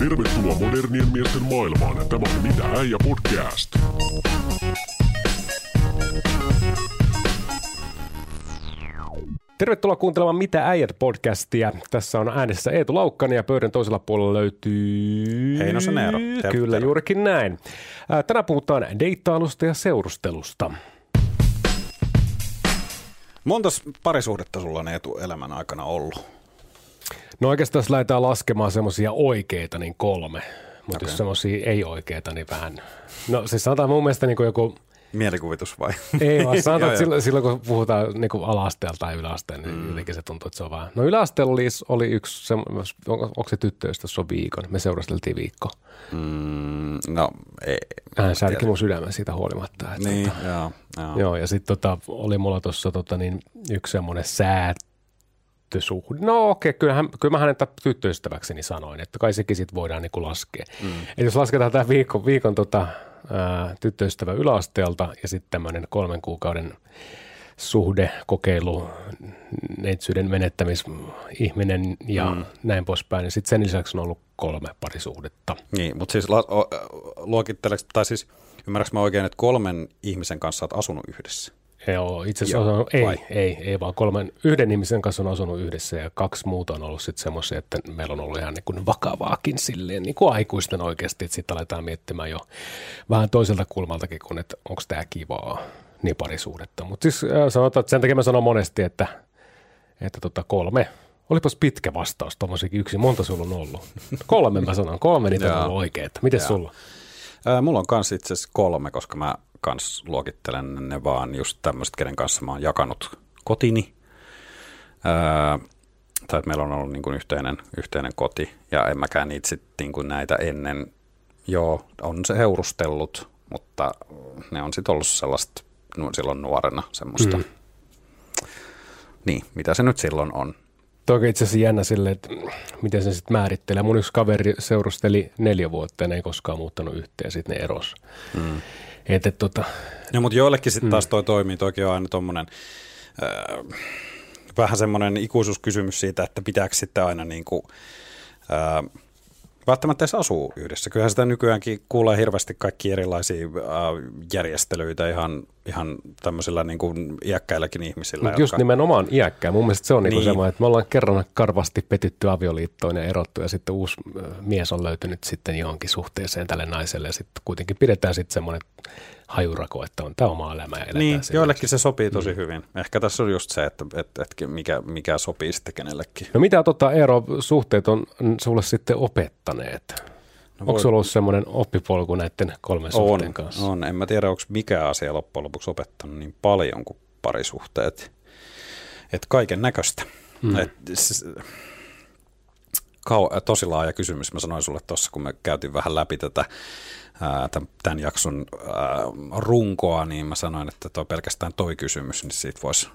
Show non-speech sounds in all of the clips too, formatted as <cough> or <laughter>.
Tervetuloa modernien miesten maailmaan. Tämä on Mitä äijä podcast. Tervetuloa kuuntelemaan Mitä äijät podcastia. Tässä on äänessä Eetu Laukkani ja pöydän toisella puolella löytyy... Heinosen Eero. Kyllä, juurikin näin. Ää, Tänään puhutaan deittailusta ja seurustelusta. Montas parisuhdetta sulla on Eetu elämän aikana ollut? No oikeastaan jos lähdetään laskemaan semmoisia oikeita, niin kolme. Mutta okay. jos semmoisia ei oikeita, niin vähän. No siis sanotaan mun mielestä niin kuin joku Mielikuvitus vai? Ei vaan <laughs> sanotaan, Joo, että silloin, silloin kun puhutaan niin kuin ala-asteella tai yläasteella, niin mm. jotenkin se tuntuu, että se on vähän. No yläasteella oli, oli yksi, se, onko, onko se tyttö, josta se on viikon? Me seurasteltiin viikko. Mm, no, ei. Hän särki mun sydämen siitä huolimatta. Että, Niin, tota, joo, joo. joo, ja sitten tota, oli mulla tuossa tota, niin, yksi semmoinen säätösuhde. No okei, okay, kyllähän, kyllä mä hänen tyttöystäväkseni sanoin, että kai sekin sit voidaan niin laskea. Mm. Eli jos lasketaan tämä viikon, viikon tota, ää, tyttöystävä yläasteelta ja sitten tämmöinen kolmen kuukauden suhde, kokeilu, neitsyyden menettämisihminen ja mm. näin poispäin. Ja sitten sen lisäksi on ollut kolme parisuhdetta. Niin, mutta siis la, o, luokitteleeko, tai siis ymmärrätkö mä oikein, että kolmen ihmisen kanssa olet asunut yhdessä? Joo, itse asiassa Joo, on, ei, vai? ei, ei, vaan kolmen, yhden ihmisen kanssa on asunut yhdessä ja kaksi muuta on ollut sitten semmoisia, että meillä on ollut ihan niin kuin vakavaakin silleen, niin kuin aikuisten oikeasti, että sitten aletaan miettimään jo vähän toiselta kulmaltakin, kun että onko tämä kivaa, niin parisuudetta. Mutta siis äh, sanotaan, että sen takia mä sanon monesti, että, että tota kolme, olipas pitkä vastaus tuommoisikin yksi, monta sulla on ollut? Kolme mä sanon, kolme niitä on ollut oikeita. Miten sulla? Ää, mulla on kans itse asiassa kolme, koska mä kans luokittelen ne vaan just tämmöiset, kenen kanssa mä oon jakanut kotini. Ää, tai että meillä on ollut niin kuin yhteinen, yhteinen koti, ja en mäkään niitä sit niin kuin näitä ennen, joo, on se heurustellut, mutta ne on sitten ollut sellaista no, silloin nuorena semmoista, Mm. niin, mitä se nyt silloin on. On itse asiassa jännä silleen, että miten se sitten määrittelee. Mun yksi kaveri seurusteli neljä vuotta ja ne ei koskaan muuttanut yhteen, sitten ne eros. Mm. Et, et, tota, No, mutta joillekin sitten taas toi toimii, toki on aina tuommoinen äh, vähän semmoinen ikuisuuskysymys siitä, että pitääkö sitten aina niin kuin, äh, välttämättä edes asuu yhdessä. Kyllähän sitä nykyäänkin kuulee hirveästi kaikki erilaisia äh, järjestelyitä ihan, ihan tämmöisillä niin kuin iäkkäilläkin ihmisillä. Mutta just nimenomaan iäkkää. Mun mielestä se on niinku Niin. semmoinen, että me ollaan kerran karvasti petytty avioliittoon ja erottu ja sitten uusi ö, mies on löytynyt sitten johonkin suhteeseen tälle naiselle ja sitten kuitenkin pidetään sitten semmoinen hajurako, että on tämä oma elämä ja Niin, joillekin se sopii tosi hyvin. Ehkä tässä on just se, että, että, että mikä, mikä sopii sitten kenellekin. No mitä tota Eero suhteet on sulle sitten opettaneet? No Onko voi- sulla ollut semmoinen oppipolku näiden kolmen suhteen On, kanssa? on. En mä tiedä, onko mikä asia loppujen lopuksi opettanut niin paljon kuin parisuhteet. Että kaiken näköistä. Mm. Et, siis, kau- tosi laaja kysymys. Mä sanoin sulle tuossa, kun me käytiin vähän läpi tätä ää, tämän, jakson ää, runkoa, niin mä sanoin, että toi pelkästään toi kysymys, niin siitä voisi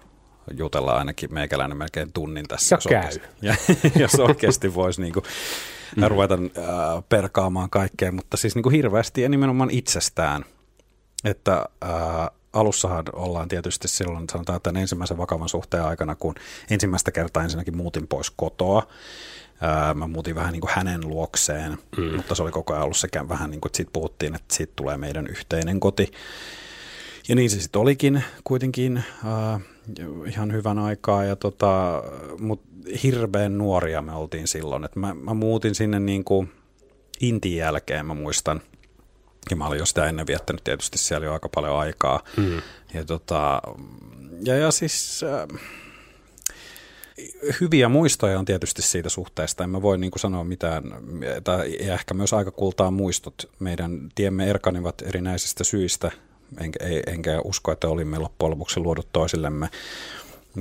jutella ainakin meikäläinen melkein tunnin tässä. Ja jos käy. oikeasti- <laughs> ja, jos <laughs> oikeasti voisi niinku, mm. ruveta äh, perkaamaan kaikkea, mutta siis niinku hirveästi ja nimenomaan itsestään. Että äh, alussahan ollaan tietysti silloin, sanotaan, että ensimmäisen vakavan suhteen aikana, kun ensimmäistä kertaa ensinnäkin muutin pois kotoa, Ää, mä muutin vähän niin kuin hänen luokseen, mm. mutta se oli koko ajan ollut sekä vähän niin kuin, että siitä puhuttiin, että siitä tulee meidän yhteinen koti. Ja niin se sitten olikin kuitenkin äh, ihan hyvän aikaa, ja tota, mutta hirveän nuoria me oltiin silloin. Et mä, mä muutin sinne niin kuin intin jälkeen, mä muistan, ja mä olin jo sitä ennen viettänyt tietysti siellä jo aika paljon aikaa. Mm. Ja, tota, ja, ja siis äh, hyviä muistoja on tietysti siitä suhteesta. En mä voi niin kuin sanoa mitään, tai ehkä myös aika kultaa muistot. Meidän tiemme erkanivat erinäisistä syistä, enkä, enkä usko, että olimme loppujen lopuksi luodut toisillemme.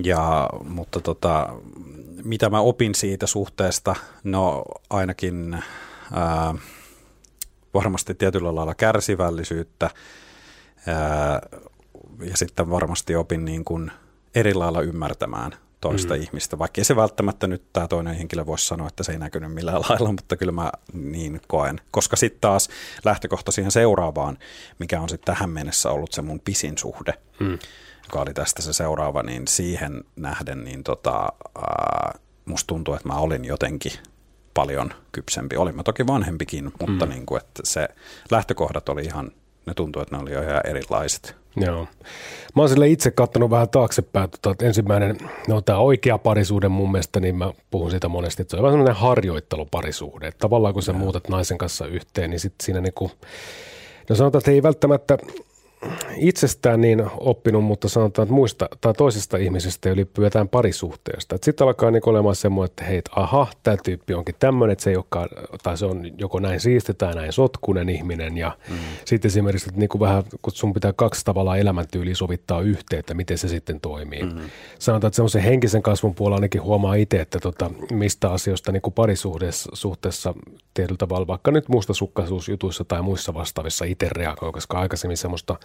Ja, mutta tota, mitä mä opin siitä suhteesta, no ainakin ää, varmasti tietyllä lailla kärsivällisyyttä, Ää, ja sitten varmasti opin niin kuin eri lailla ymmärtämään toista mm. ihmistä, vaikka se välttämättä nyt tämä toinen henkilö voisi sanoa, että se ei näkynyt millään <laughs> lailla, mutta kyllä mä niin koen. Koska sitten taas lähtökohta siihen seuraavaan, mikä on sitten tähän mennessä ollut se mun pisin suhde, mm. joka oli tästä se seuraava, niin siihen nähden niin tota, ää, musta tuntuu, että mä olin jotenkin paljon kypsempi. Olin mä toki vanhempikin, mutta mm. niin kuin, että se lähtökohdat oli ihan, ne tuntuu, että ne oli ihan erilaiset. Joo. Mä oon sille itse katsonut vähän taaksepäin, tota, että ensimmäinen, no tämä oikea parisuhde mun mielestä, niin mä puhun siitä monesti, että se on vähän semmoinen harjoitteluparisuhde. Että tavallaan kun sä muutat naisen kanssa yhteen, niin sitten siinä niinku, no sanotaan, että ei välttämättä itsestään niin oppinut, mutta sanotaan, että muista tai toisesta ihmisestä ylipäätään parisuhteesta. Sitten alkaa niin olemaan semmoinen, että hei, aha, tämä tyyppi onkin tämmöinen, että se ei olekaan, tai se on joko näin siisti tai näin sotkunen ihminen. Ja mm. sitten esimerkiksi, että niin kuin vähän, kun sun pitää kaksi tavalla elämäntyyliä sovittaa yhteen, että miten se sitten toimii. Mm. Sanotaan, että semmoisen henkisen kasvun puolella ainakin huomaa itse, että tota, mistä asioista niin kuin parisuhteessa suhteessa tietyllä tavalla, vaikka nyt mustasukkaisuusjutuissa tai muissa vastaavissa itse reagoi, koska aikaisemmin semmoista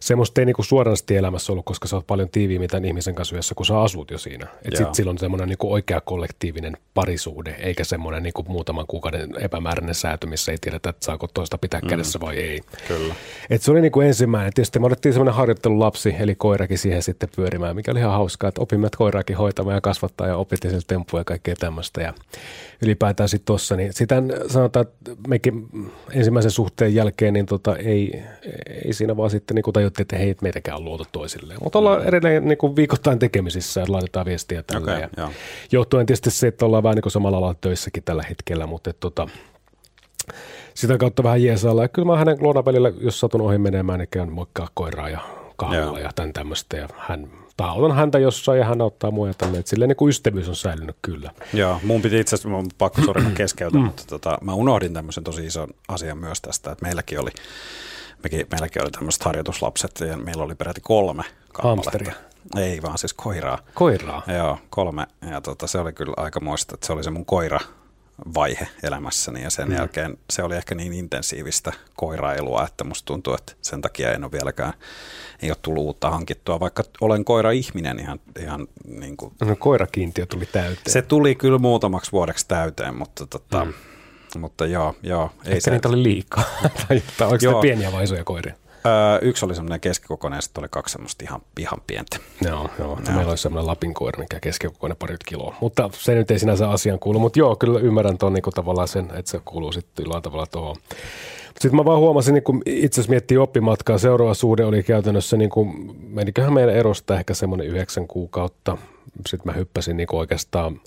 semmoista ei niin kuin suorasti elämässä ollut, koska sä oot paljon tiiviimmin tämän ihmisen kanssa yhdessä, kun sä asut jo siinä. Että sitten silloin semmoinen niin oikea kollektiivinen parisuhde, eikä semmoinen niin kuin muutaman kuukauden epämääräinen säätö, missä ei tiedetä, että saako toista pitää mm. kädessä vai ei. Kyllä. Et se oli niin kuin ensimmäinen. Tietysti me otettiin semmoinen harjoittelulapsi, eli koirakin siihen sitten pyörimään, mikä oli ihan hauskaa, että opimme koiraakin hoitamaan ja kasvattaa ja opittiin sieltä temppuja ja kaikkea tämmöistä. Ja ylipäätään sitten tuossa, niin sitä sanotaan, että mekin ensimmäisen suhteen jälkeen, niin tota, ei, ei siinä vaan sitten niin kuin tajuttiin, että hei, meitäkään on luotu toisilleen. Mutta ollaan mm. edelleen niin kuin viikoittain tekemisissä ja laitetaan viestiä tällä. Okay, ja johtuen tietysti se, että ollaan vähän niin kuin samalla alalla töissäkin tällä hetkellä, mutta että, tota, sitä kautta vähän jeesailla. Ja kyllä mä hänen luona välillä, jos satun ohi menemään, niin käyn moikkaa koiraa ja kahvilla ja tämän tämmöistä. Ja hän tautan häntä jossain ja hän auttaa mua ja tälleen. Että silleen niin kuin ystävyys on säilynyt kyllä. Joo, mun piti itse asiassa, mun pakko sorina <clears throat> keskeytä, mutta tota, mä unohdin tämmöisen tosi ison asian myös tästä, että meilläkin oli mekin, meilläkin oli tämmöiset harjoituslapset ja meillä oli peräti kolme Hamsteria. Ei vaan siis koiraa. Koiraa? Joo, kolme. Ja tota, se oli kyllä aika muista, että se oli se mun koira vaihe elämässäni ja sen mm. jälkeen se oli ehkä niin intensiivistä koirailua, että musta tuntuu, että sen takia en ole vieläkään, ei ole tullut uutta hankittua, vaikka olen koira-ihminen ihan, ihan niin kuin. No koirakiintiö tuli täyteen. Se tuli kyllä muutamaksi vuodeksi täyteen, mutta tota, mm mutta joo, joo. Ei Ehkä se... niitä oli liikaa, <laughs> tai onko joo. pieniä vai isoja koiria? Öö, yksi oli semmoinen keskikokoinen ja sitten oli kaksi semmoista ihan, ihan pientä. Joo, joo. joo. Meillä oli semmoinen Lapin koira, mikä keskikokoinen parit kiloa. Mutta se nyt ei sinänsä asian kuulu. Mutta joo, kyllä ymmärrän tuon niin tavallaan sen, että se kuuluu sitten jollain tavalla tuohon. Sitten mä vaan huomasin, niin kun itse asiassa miettii oppimatkaa, seuraava suhde oli käytännössä, niin kuin, meniköhän meidän erosta ehkä semmoinen yhdeksän kuukautta. Sitten mä hyppäsin niin oikeastaan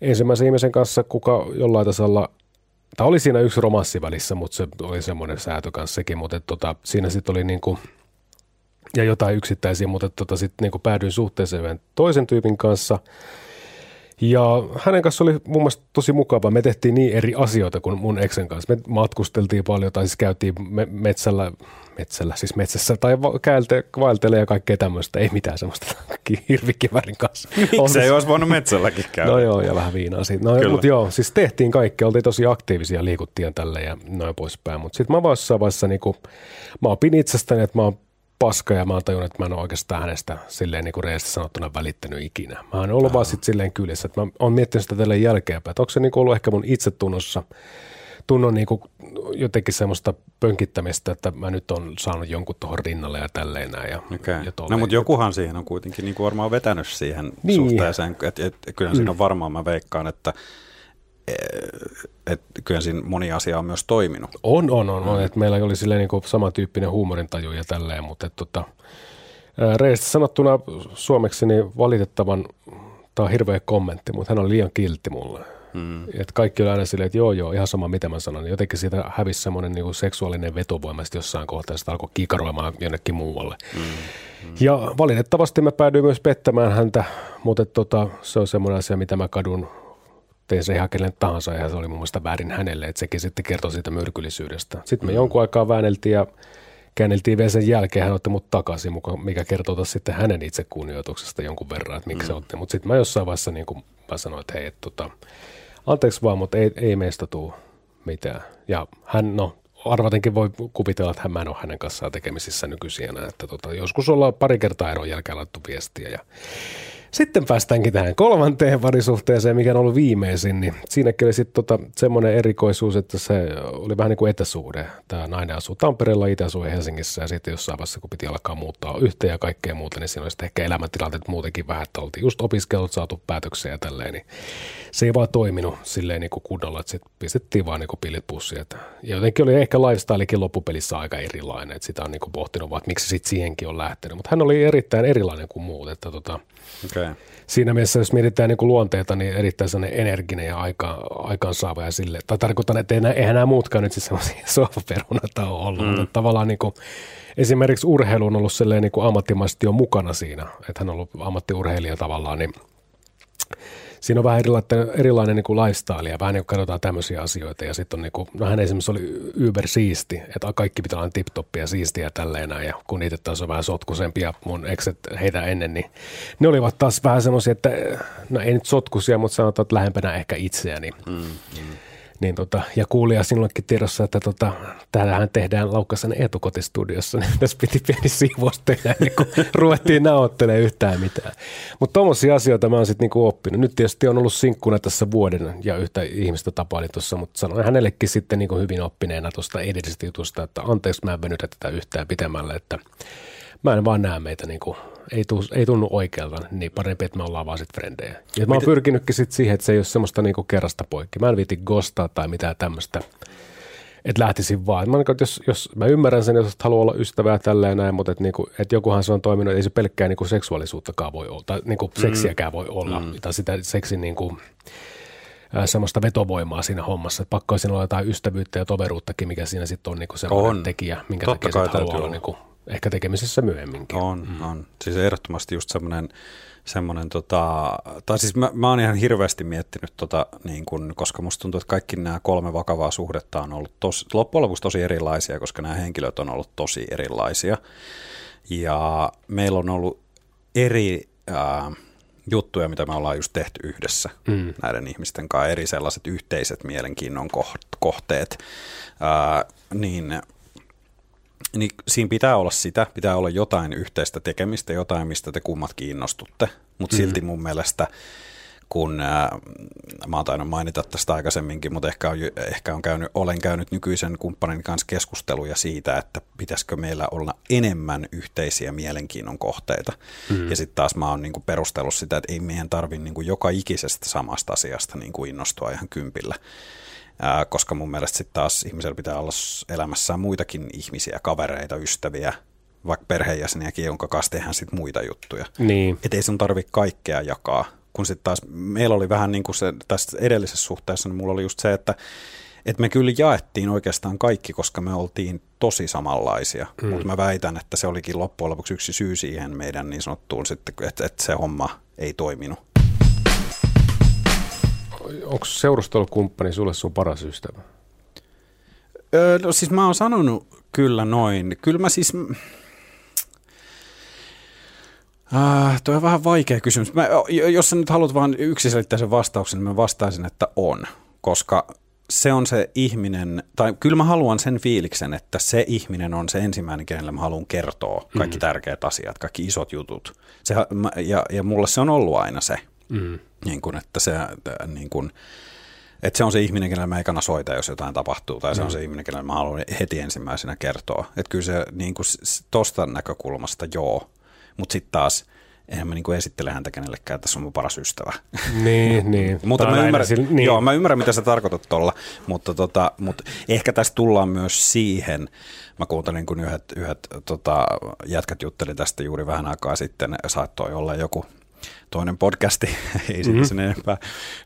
ensimmäisen ihmisen kanssa, kuka jollain tasolla Tämä oli siinä yksi romanssi välissä, mutta se oli semmoinen säätö kanssa sekin, mutta tota, siinä sitten oli niinku, ja jotain yksittäisiä, mutta tota, sitten niinku päädyin suhteeseen toisen tyypin kanssa. Ja hänen kanssa oli mun mielestä tosi mukava. Me tehtiin niin eri asioita kuin mun eksen kanssa. Me matkusteltiin paljon tai siis käytiin me- metsällä metsällä, siis metsässä tai käelte, vaeltelee ja kaikkea tämmöistä. Ei mitään semmoista <laughs> hirvikivärin kanssa. <laughs> Miksi ei olisi voinut metsälläkin <laughs> käydä? No joo, ja vähän viinaa siitä. No, mutta joo, siis tehtiin kaikkea. Oltiin tosi aktiivisia, liikuttiin tälle ja noin poispäin. Mutta sitten mä vaiheessa vaiheessa niinku, mä opin itsestäni, että mä oon paska ja mä oon tajunnut, että mä en ole oikeastaan hänestä silleen niin kuin sanottuna välittänyt ikinä. Mä oon ollut Aha. vaan sitten silleen kylissä, että mä oon miettinyt sitä tälle jälkeenpäin, että onko se niin kuin ollut ehkä mun itsetunnossa – tunnon niin kuin jotenkin semmoista pönkittämistä, että mä nyt on saanut jonkun tuohon rinnalle ja tälleen näin. Ja, okay. ja no mutta jokuhan siihen on kuitenkin niin kuin varmaan vetänyt siihen niin. suhteeseen, että et, kyllä mm. siinä on varmaan, mä veikkaan, että että kyllä siinä moni asia on myös toiminut. On, on, on. on. Että meillä oli silleen niin samantyyppinen huumorintaju ja tälleen, mutta että, tota, reisesti sanottuna suomeksi niin valitettavan, tämä on hirveä kommentti, mutta hän on liian kiltti mulle. Mm. Et kaikki oli aina silleen, että joo joo, ihan sama mitä mä sanon. Jotenkin siitä hävisi semmoinen niin seksuaalinen vetovoima jossain kohtaa, sitä alkoi kiikaroimaan jonnekin muualle. Mm. Mm. Ja valitettavasti mä päädyin myös pettämään häntä, mutta tota, se on semmoinen asia, mitä mä kadun se ihan kelle tahansa ja se oli mun mielestä väärin hänelle, että sekin sitten kertoi siitä myrkyllisyydestä. Sitten me mm. jonkun aikaa väänneltiin ja käänneltiin vielä sen jälkeen, hän otti mut takaisin, mikä kertoo taas sitten hänen itsekunnioituksesta jonkun verran, että miksi mm. se otti. Mutta sitten mä jossain vaiheessa niin kuin mä sanoin, että hei, että tota, anteeksi vaan, mutta ei, ei meistä tule mitään. Ja hän, no, arvatenkin voi kuvitella, että hän mä en ole hänen kanssaan tekemisissä nykyisin enää, että tota, joskus ollaan pari kertaa eron jälkeen laittu viestiä ja sitten päästäänkin tähän kolmanteen parisuhteeseen, mikä on ollut viimeisin, niin siinäkin oli sitten tota semmoinen erikoisuus, että se oli vähän niin kuin etäsuhde. Tämä nainen asuu Tampereella, itse asuu Helsingissä ja sitten jossain vaiheessa, kun piti alkaa muuttaa yhteen ja kaikkea muuta, niin siinä oli sitten ehkä elämäntilanteet muutenkin vähän, että oltiin just opiskellut, saatu päätöksiä ja tälleen, niin se ei vaan toiminut silleen niin kuin kunnolla, että sitten pistettiin vaan niin kuin pillit pussiin. Ja jotenkin oli ehkä lifestylekin loppupelissä aika erilainen, että sitä on niin kuin pohtinut vaan, että miksi sitten siihenkin on lähtenyt. Mutta hän oli erittäin erilainen kuin muut, että tota, Okay. Siinä mielessä, jos mietitään niin kuin luonteita, niin erittäin sellainen energinen ja aika, aikaansaava ja sille. Tai tarkoitan, että eihän nämä muutkaan nyt siis sellaisia <laughs> sohvaperunata ole ollut, mm. mutta tavallaan niin kuin, esimerkiksi urheilu on ollut niin kuin ammattimaisesti jo mukana siinä, että hän on ollut ammattiurheilija tavallaan, niin – siinä on vähän erilainen, erilainen niin kuin lifestyle ja vähän niin kuin katsotaan tämmöisiä asioita. Ja sitten on niin kuin, no hän esimerkiksi oli yber siisti, että kaikki pitää olla tip ja siistiä ja tälleen näin. Ja kun niitä taas on vähän sotkusempia mun ekset heitä ennen, niin ne olivat taas vähän semmoisia, että no ei nyt sotkusia, mutta sanotaan, että lähempänä ehkä itseäni. Mm, mm. Niin tota, ja kuulija sinullekin tiedossa, että tota, täällähän tehdään Laukkasen etukotistudiossa, niin tässä piti pieni siivous tehdä, niin kun <laughs> ruvettiin nauhoittelemaan yhtään mitään. Mutta tuommoisia asioita mä oon sitten niinku oppinut. Nyt tietysti on ollut sinkkuna tässä vuoden ja yhtä ihmistä tapaili tuossa, mutta sanoin hänellekin sitten niinku hyvin oppineena tuosta edellisestä jutusta, että anteeksi mä en venytä tätä yhtään pitemmälle, että mä en vaan näe meitä niinku ei, tuu, ei tunnu oikealta, niin parempi, että me ollaan vaan sitten frendejä. Ja mä oon pyrkinytkin sit siihen, että se ei ole semmoista niinku kerrasta poikki. Mä en viiti gostaa tai mitään tämmöistä, että lähtisin vaan. Mä, niinku, jos, jos mä ymmärrän sen, jos haluaa olla ystävää tälleen näin, mutta että niinku, et jokuhan se on toiminut, ei se pelkkää niinku seksuaalisuuttakaan voi olla, tai niinku mm. seksiäkään voi olla, mm. tai sitä seksin niinku, semmoista vetovoimaa siinä hommassa, että pakko siinä olla jotain ystävyyttä ja toveruuttakin, mikä siinä sitten on niinku semmoinen on. tekijä, minkä Totta takia haluaa olla niinku ehkä tekemisissä myöhemminkin. On, mm. on. Siis ehdottomasti just semmoinen, semmoinen tota, tai siis mä, mä oon ihan hirveästi miettinyt tota, niin kun, koska musta tuntuu, että kaikki nämä kolme vakavaa suhdetta on ollut tos, loppujen lopuksi tosi erilaisia, koska nämä henkilöt on ollut tosi erilaisia. Ja meillä on ollut eri ää, juttuja, mitä me ollaan just tehty yhdessä mm. näiden ihmisten kanssa, eri sellaiset yhteiset mielenkiinnon kohteet, ää, niin niin siinä pitää olla sitä, pitää olla jotain yhteistä tekemistä, jotain, mistä te kummat kiinnostutte, mutta mm-hmm. silti mun mielestä, kun ää, mä oon tainnut mainita tästä aikaisemminkin, mutta ehkä, on, ehkä on käynyt, olen käynyt nykyisen kumppanin kanssa keskusteluja siitä, että pitäisikö meillä olla enemmän yhteisiä mielenkiinnon kohteita. Mm-hmm. Ja sitten taas mä oon niinku perustellut sitä, että ei meidän tarvitse niinku joka ikisestä samasta asiasta niinku innostua ihan kympillä ää, koska mun mielestä sitten taas ihmisellä pitää olla elämässään muitakin ihmisiä, kavereita, ystäviä, vaikka perheenjäseniäkin, jonka kanssa tehdään sitten muita juttuja. Niin. Että ei sun tarvitse kaikkea jakaa. Kun sitten taas meillä oli vähän niin kuin se tässä edellisessä suhteessa, niin mulla oli just se, että et me kyllä jaettiin oikeastaan kaikki, koska me oltiin tosi samanlaisia, mm. mutta mä väitän, että se olikin loppujen lopuksi yksi syy siihen meidän niin sanottuun sitten, että, että se homma ei toiminut onko seurustelukumppani sulle sun paras ystävä? Öö, no siis mä oon sanonut kyllä noin. Kyllä mä siis... Äh, tuo on vähän vaikea kysymys. Mä, jos sä nyt haluat vain yksiselitteisen vastauksen, niin mä vastaisin, että on. Koska se on se ihminen, tai kyllä mä haluan sen fiiliksen, että se ihminen on se ensimmäinen, kenelle mä haluan kertoa kaikki mm. tärkeät asiat, kaikki isot jutut. Se, ja, ja mulle se on ollut aina se. Mm. Niin kuin, että se, niin kuin, että se on se ihminen, kenelle mä ekana soita, jos jotain tapahtuu, tai se mm. on se ihminen, kenelle mä haluan heti ensimmäisenä kertoa. Että kyllä se niin kuin, tosta näkökulmasta joo, mutta sitten taas eihän mä niin esittele häntä kenellekään, että tässä on mun paras ystävä. Niin, <laughs> niin. mutta mä ymmärrän, sillä, niin. joo, mä ymmärrän, mitä sä tarkoitat tuolla, mutta, tota, mutta ehkä tässä tullaan myös siihen, mä kuuntelin, kun yhdet, yhdet tota, jätkät jutteli tästä juuri vähän aikaa sitten, saattoi olla joku toinen podcasti, <laughs> ei siitä mm-hmm. sen enempää,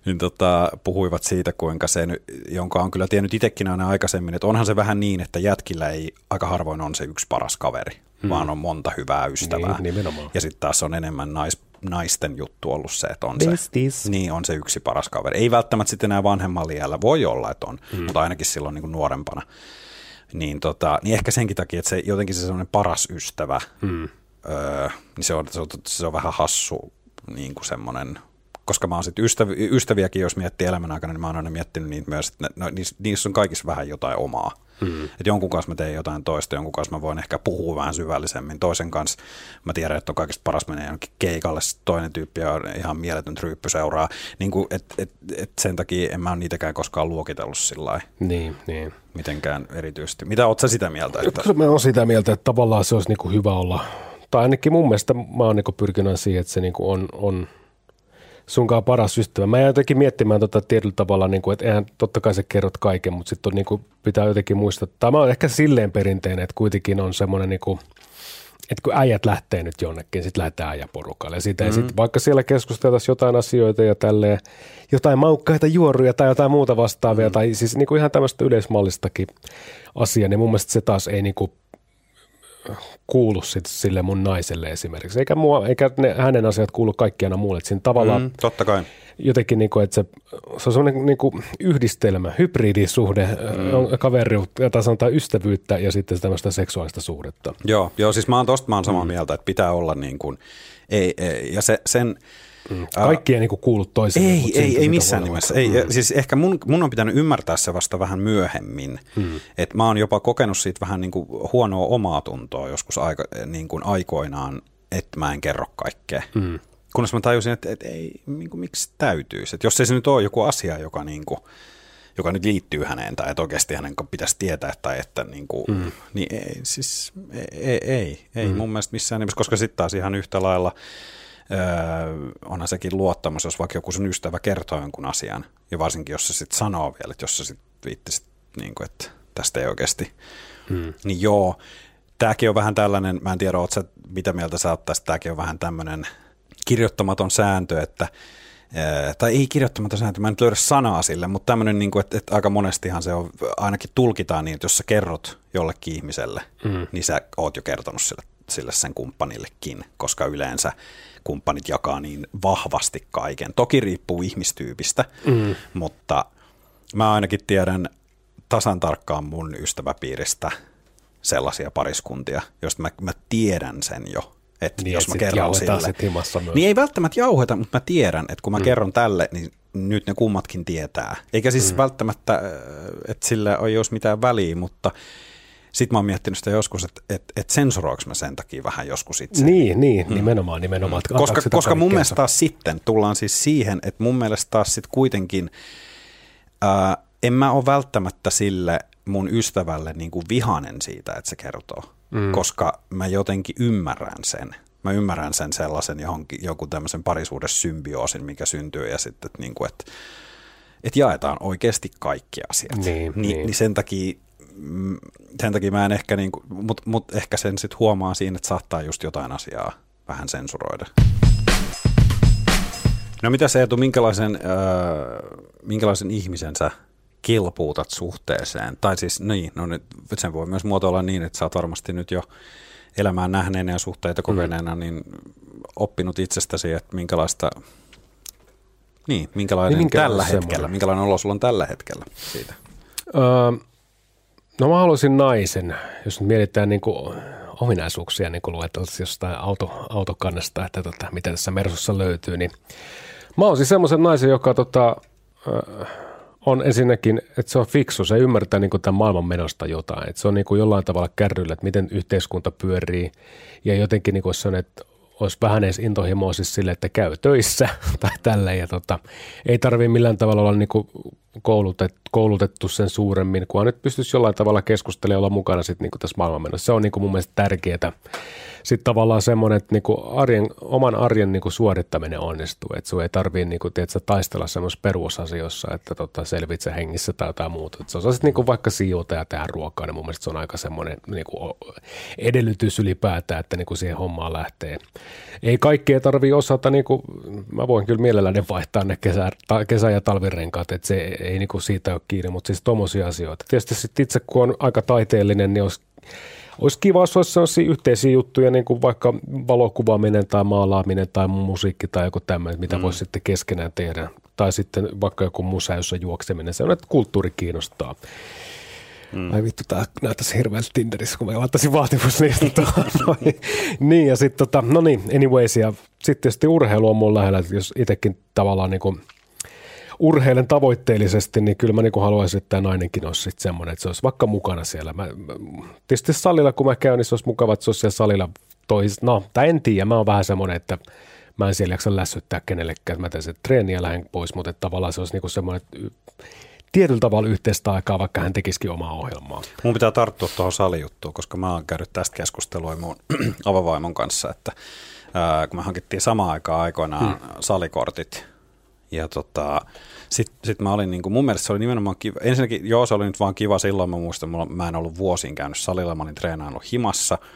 niin tota, puhuivat siitä, kuinka se, jonka on kyllä tiennyt itsekin aina aikaisemmin, että onhan se vähän niin, että jätkillä ei aika harvoin on se yksi paras kaveri, mm. vaan on monta hyvää ystävää. Niin, ja sitten taas on enemmän nais, naisten juttu ollut se, että on se, niin, on se yksi paras kaveri. Ei välttämättä sitten enää vanhemmalla iällä, voi olla, että on, mm. mutta ainakin silloin niin kuin nuorempana. Niin, tota, niin ehkä senkin takia, että se jotenkin se sellainen paras ystävä, mm. öö, niin se on, se, on, se on vähän hassu niin kuin semmoinen koska mä oon sitten ystäv- ystäviäkin, jos miettii elämän aikana, niin mä oon aina miettinyt niitä myös, että no, niissä, niissä on kaikissa vähän jotain omaa. Mm. Että jonkun kanssa mä teen jotain toista, jonkun kanssa mä voin ehkä puhua vähän syvällisemmin. Toisen kanssa mä tiedän, että on kaikista paras menee jonkin keikalle, toinen tyyppi on ihan mieletön tryyppy seuraa. Niin kuin, et, et, et sen takia en mä ole niitäkään koskaan luokitellut sillä Niin, niin. mitenkään erityisesti. Mitä oot sä sitä mieltä? Että... Kyllä mä oon sitä mieltä, että tavallaan se olisi niinku hyvä olla, tai ainakin mun mielestä mä oon niinku pyrkinyt siihen, että se niinku on, on sunkaan paras ystävä. Mä jäin jotenkin miettimään tota tietyllä tavalla, niinku, että eihän totta kai sä kerrot kaiken, mutta sitten niinku, pitää jotenkin muistaa, tai mä oon ehkä silleen perinteinen, että kuitenkin on semmoinen niinku, että kun äijät lähtee nyt jonnekin, sitten lähdetään äijäporukalle. Ja siitä, mm. sit, vaikka siellä keskusteltaisiin jotain asioita ja tälleen, jotain maukkaita juoruja tai jotain muuta vastaavia, mm. tai siis niin kuin ihan tämmöistä yleismallistakin asiaa, niin mun mielestä se taas ei niin kuin kuulu sit sille mun naiselle esimerkiksi. Eikä, mua, eikä ne, hänen asiat kuulu kaikkiana muulle. Siinä tavallaan Mm, totta kai. jotenkin, niin kuin, että se, se on semmoinen niin kuin yhdistelmä, hybridisuhde, mm. kaveriutta, tai sanotaan ystävyyttä ja sitten tämmöistä seksuaalista suhdetta. Joo, joo, siis mä oon tosta mä oon samaa mm. mieltä, että pitää olla niin kuin, ei, ei, ja se, sen, Mm. Kaikki ei niin kuulu toiselle. Ei, mutta ei, ei missään nimessä. Ei, mm. Siis ehkä mun, mun on pitänyt ymmärtää se vasta vähän myöhemmin. Mm. Et mä oon jopa kokenut siitä vähän niin kuin huonoa omaa tuntoa joskus aika, niin kuin aikoinaan, että mä en kerro kaikkea. Mm. Kunnes mä tajusin, että, että ei, niin kuin, miksi täytyisi. Että jos ei se nyt ole joku asia, joka, niin kuin, joka nyt liittyy häneen tai että oikeasti hänen pitäisi tietää tai että niin kuin, mm. niin ei, siis ei, ei, ei, ei mm. mun mielestä missään nimessä, koska sitten taas ihan yhtä lailla öö, onhan sekin luottamus, jos vaikka joku sun ystävä kertoo jonkun asian, ja varsinkin jos se sitten sanoo vielä, että jos se sitten viittisit, niin kuin, että tästä ei oikeasti, hmm. niin joo, tämäkin on vähän tällainen, mä en tiedä, oot sä, mitä mieltä sä oot tästä, tämäkin on vähän tämmöinen kirjoittamaton sääntö, että ää, tai ei kirjoittamaton sääntö, mä en nyt löydä sanaa sille, mutta tämmöinen, niin että, että aika monestihan se on, ainakin tulkitaan niin, että jos sä kerrot jollekin ihmiselle, mm. niin sä oot jo kertonut sille, sille sen kumppanillekin, koska yleensä kumppanit jakaa niin vahvasti kaiken. Toki riippuu ihmistyypistä, mm. mutta mä ainakin tiedän tasan tarkkaan mun ystäväpiiristä sellaisia pariskuntia, joista mä, mä tiedän sen jo, että Niin, jos et mä kerron sille. himassa myös. Niin ei välttämättä jauheta, mutta mä tiedän, että kun mä mm. kerron tälle, niin nyt ne kummatkin tietää. Eikä siis mm. välttämättä, äh, että sillä ei olisi mitään väliä, mutta sitten mä oon miettinyt sitä joskus, että, että, että sensuroinko mä sen takia vähän joskus itse. Niin, niin nimenomaan, nimenomaan. että Mm. Koska, koska mun mielestä taas sitten tullaan siis siihen, että mun mielestä taas sitten kuitenkin ää, en mä ole välttämättä sille mun ystävälle niin kuin vihanen siitä, että se kertoo, mm. koska mä jotenkin ymmärrän sen. Mä ymmärrän sen sellaisen johonkin, joku tämmöisen parisuuden symbioosin, mikä syntyy ja sitten, että, niin kuin, että, että jaetaan oikeasti kaikki asiat. Niin, Ni, niin. niin sen takia mm, sen takia mä en ehkä, niin mutta mut ehkä sen sitten huomaa siinä, että saattaa just jotain asiaa vähän sensuroida. No mitä se Eetu, minkälaisen, äh, minkälaisen ihmisen sä kilpuutat suhteeseen? Tai siis niin, no nyt sen voi myös muotoilla niin, että sä oot varmasti nyt jo elämään nähneenä ja suhteita kokeneena, mm. niin oppinut itsestäsi, että minkälaista, niin, minkälainen Niin, minkä tällä hetkellä, minkälainen olo sulla on tällä hetkellä siitä? Öö, no mä haluaisin naisen, jos nyt mietitään niin kuin ominaisuuksia, niin kuin lueteltiin jostain auto, autokannesta, että tota, mitä tässä Mersussa löytyy, niin mä oon siis semmoisen naisen, joka tota, on ensinnäkin, että se on fiksu, se ymmärtää niin kuin tämän maailman menosta jotain, että se on niin kuin jollain tavalla kärryllä, että miten yhteiskunta pyörii ja jotenkin niin kuin se on, että olisi vähän edes intohimoa siis sille, että käy töissä <laughs> tai tälleen. Ja tota, ei tarvitse millään tavalla olla niin koulutet, koulutettu sen suuremmin, kunhan nyt pystyisi jollain tavalla keskustelemaan olla mukana sit niin tässä maailmanmenossa. Se on niin mun mielestä tärkeää. Sitten tavallaan semmoinen, että niin arjen, oman arjen niin suorittaminen onnistuu. Että sun ei tarvitse niin kuin, tiedätkö, taistella semmoisessa perusasioissa, että tota, selvit sä hengissä tai jotain muuta. Et sä osasit niin kuin vaikka siivota ja tehdä ruokaa, niin mun mielestä se on aika semmoinen niin kuin edellytys ylipäätään, että niin kuin siihen hommaan lähtee. Ei kaikkea tarvii osata, niin kuin, mä voin kyllä mielelläni vaihtaa ne kesä, ta, kesä- ja talvirenkaat, että se ei niin kuin siitä ole kiinni, mutta siis tommosia asioita. Tietysti sit itse kun on aika taiteellinen, niin olisi olisi kiva, jos olisi sellaisia yhteisiä juttuja, niin kuin vaikka valokuvaaminen tai maalaaminen tai musiikki tai joku tämmöinen, mitä mm. voisi sitten keskenään tehdä. Tai sitten vaikka joku museossa juokseminen, se on, että kulttuuri kiinnostaa. Mm. Ai vittu, tämä näyttäisi hirveältä Tinderissä, kun mä laittaisin vaatimuslista <laughs> tuohon. niin, ja sitten tota, no niin, anyways, ja sitten tietysti urheilu on mun lähellä, että jos itsekin tavallaan niin kuin urheilen tavoitteellisesti, niin kyllä mä niin haluaisin, että tämä nainenkin olisi sitten semmoinen, että se olisi vaikka mukana siellä. Mä, mä, tietysti salilla, kun mä käyn, niin se olisi mukava, että se olisi siellä salilla tois, no, tai en tiedä, mä oon vähän semmoinen, että mä en siellä jaksa lässyttää kenellekään, mä teen sen treeniä lähden pois, mutta tavallaan se olisi niinku semmoinen, että tietyllä tavalla yhteistä aikaa, vaikka hän tekisikin omaa ohjelmaa. Mun pitää tarttua tuohon salijuttuun, koska mä oon käynyt tästä keskustelua mun <clears throat> avavaimon kanssa, että ää, kun me hankittiin samaan aikaan aikoinaan hmm. salikortit, ja tota, sitten sit mä olin, niin kuin, mun mielestä se oli nimenomaan kiva. Ensinnäkin, joo, se oli nyt vaan kiva silloin, mä muistan, mä en ollut vuosiin käynyt salilla, mä olin treenannut himassa –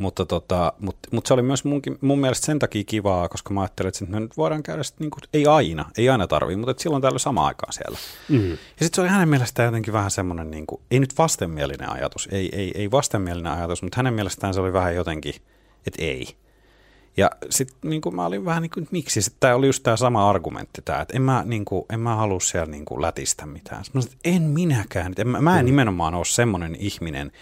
mutta tota, mut, mut se oli myös munkin, mun mielestä sen takia kivaa, koska mä ajattelin, että me nyt voidaan käydä sit niinku, ei aina, ei aina tarvii, mutta että silloin täällä sama aikaa siellä. Mm. Ja sitten se oli hänen mielestään jotenkin vähän semmoinen, niinku, ei nyt vastenmielinen ajatus, ei, ei, ei vastenmielinen ajatus, mutta hänen mielestään se oli vähän jotenkin, että ei. Ja sitten niin mä olin vähän niin kuin, miksi? Tämä oli just tämä sama argumentti, tää, että en mä, niin kuin, en mä halua siellä niin kuin lätistä mitään. Mä sanoin, en minäkään. En, mä, mä en mm. nimenomaan ole semmoinen ihminen,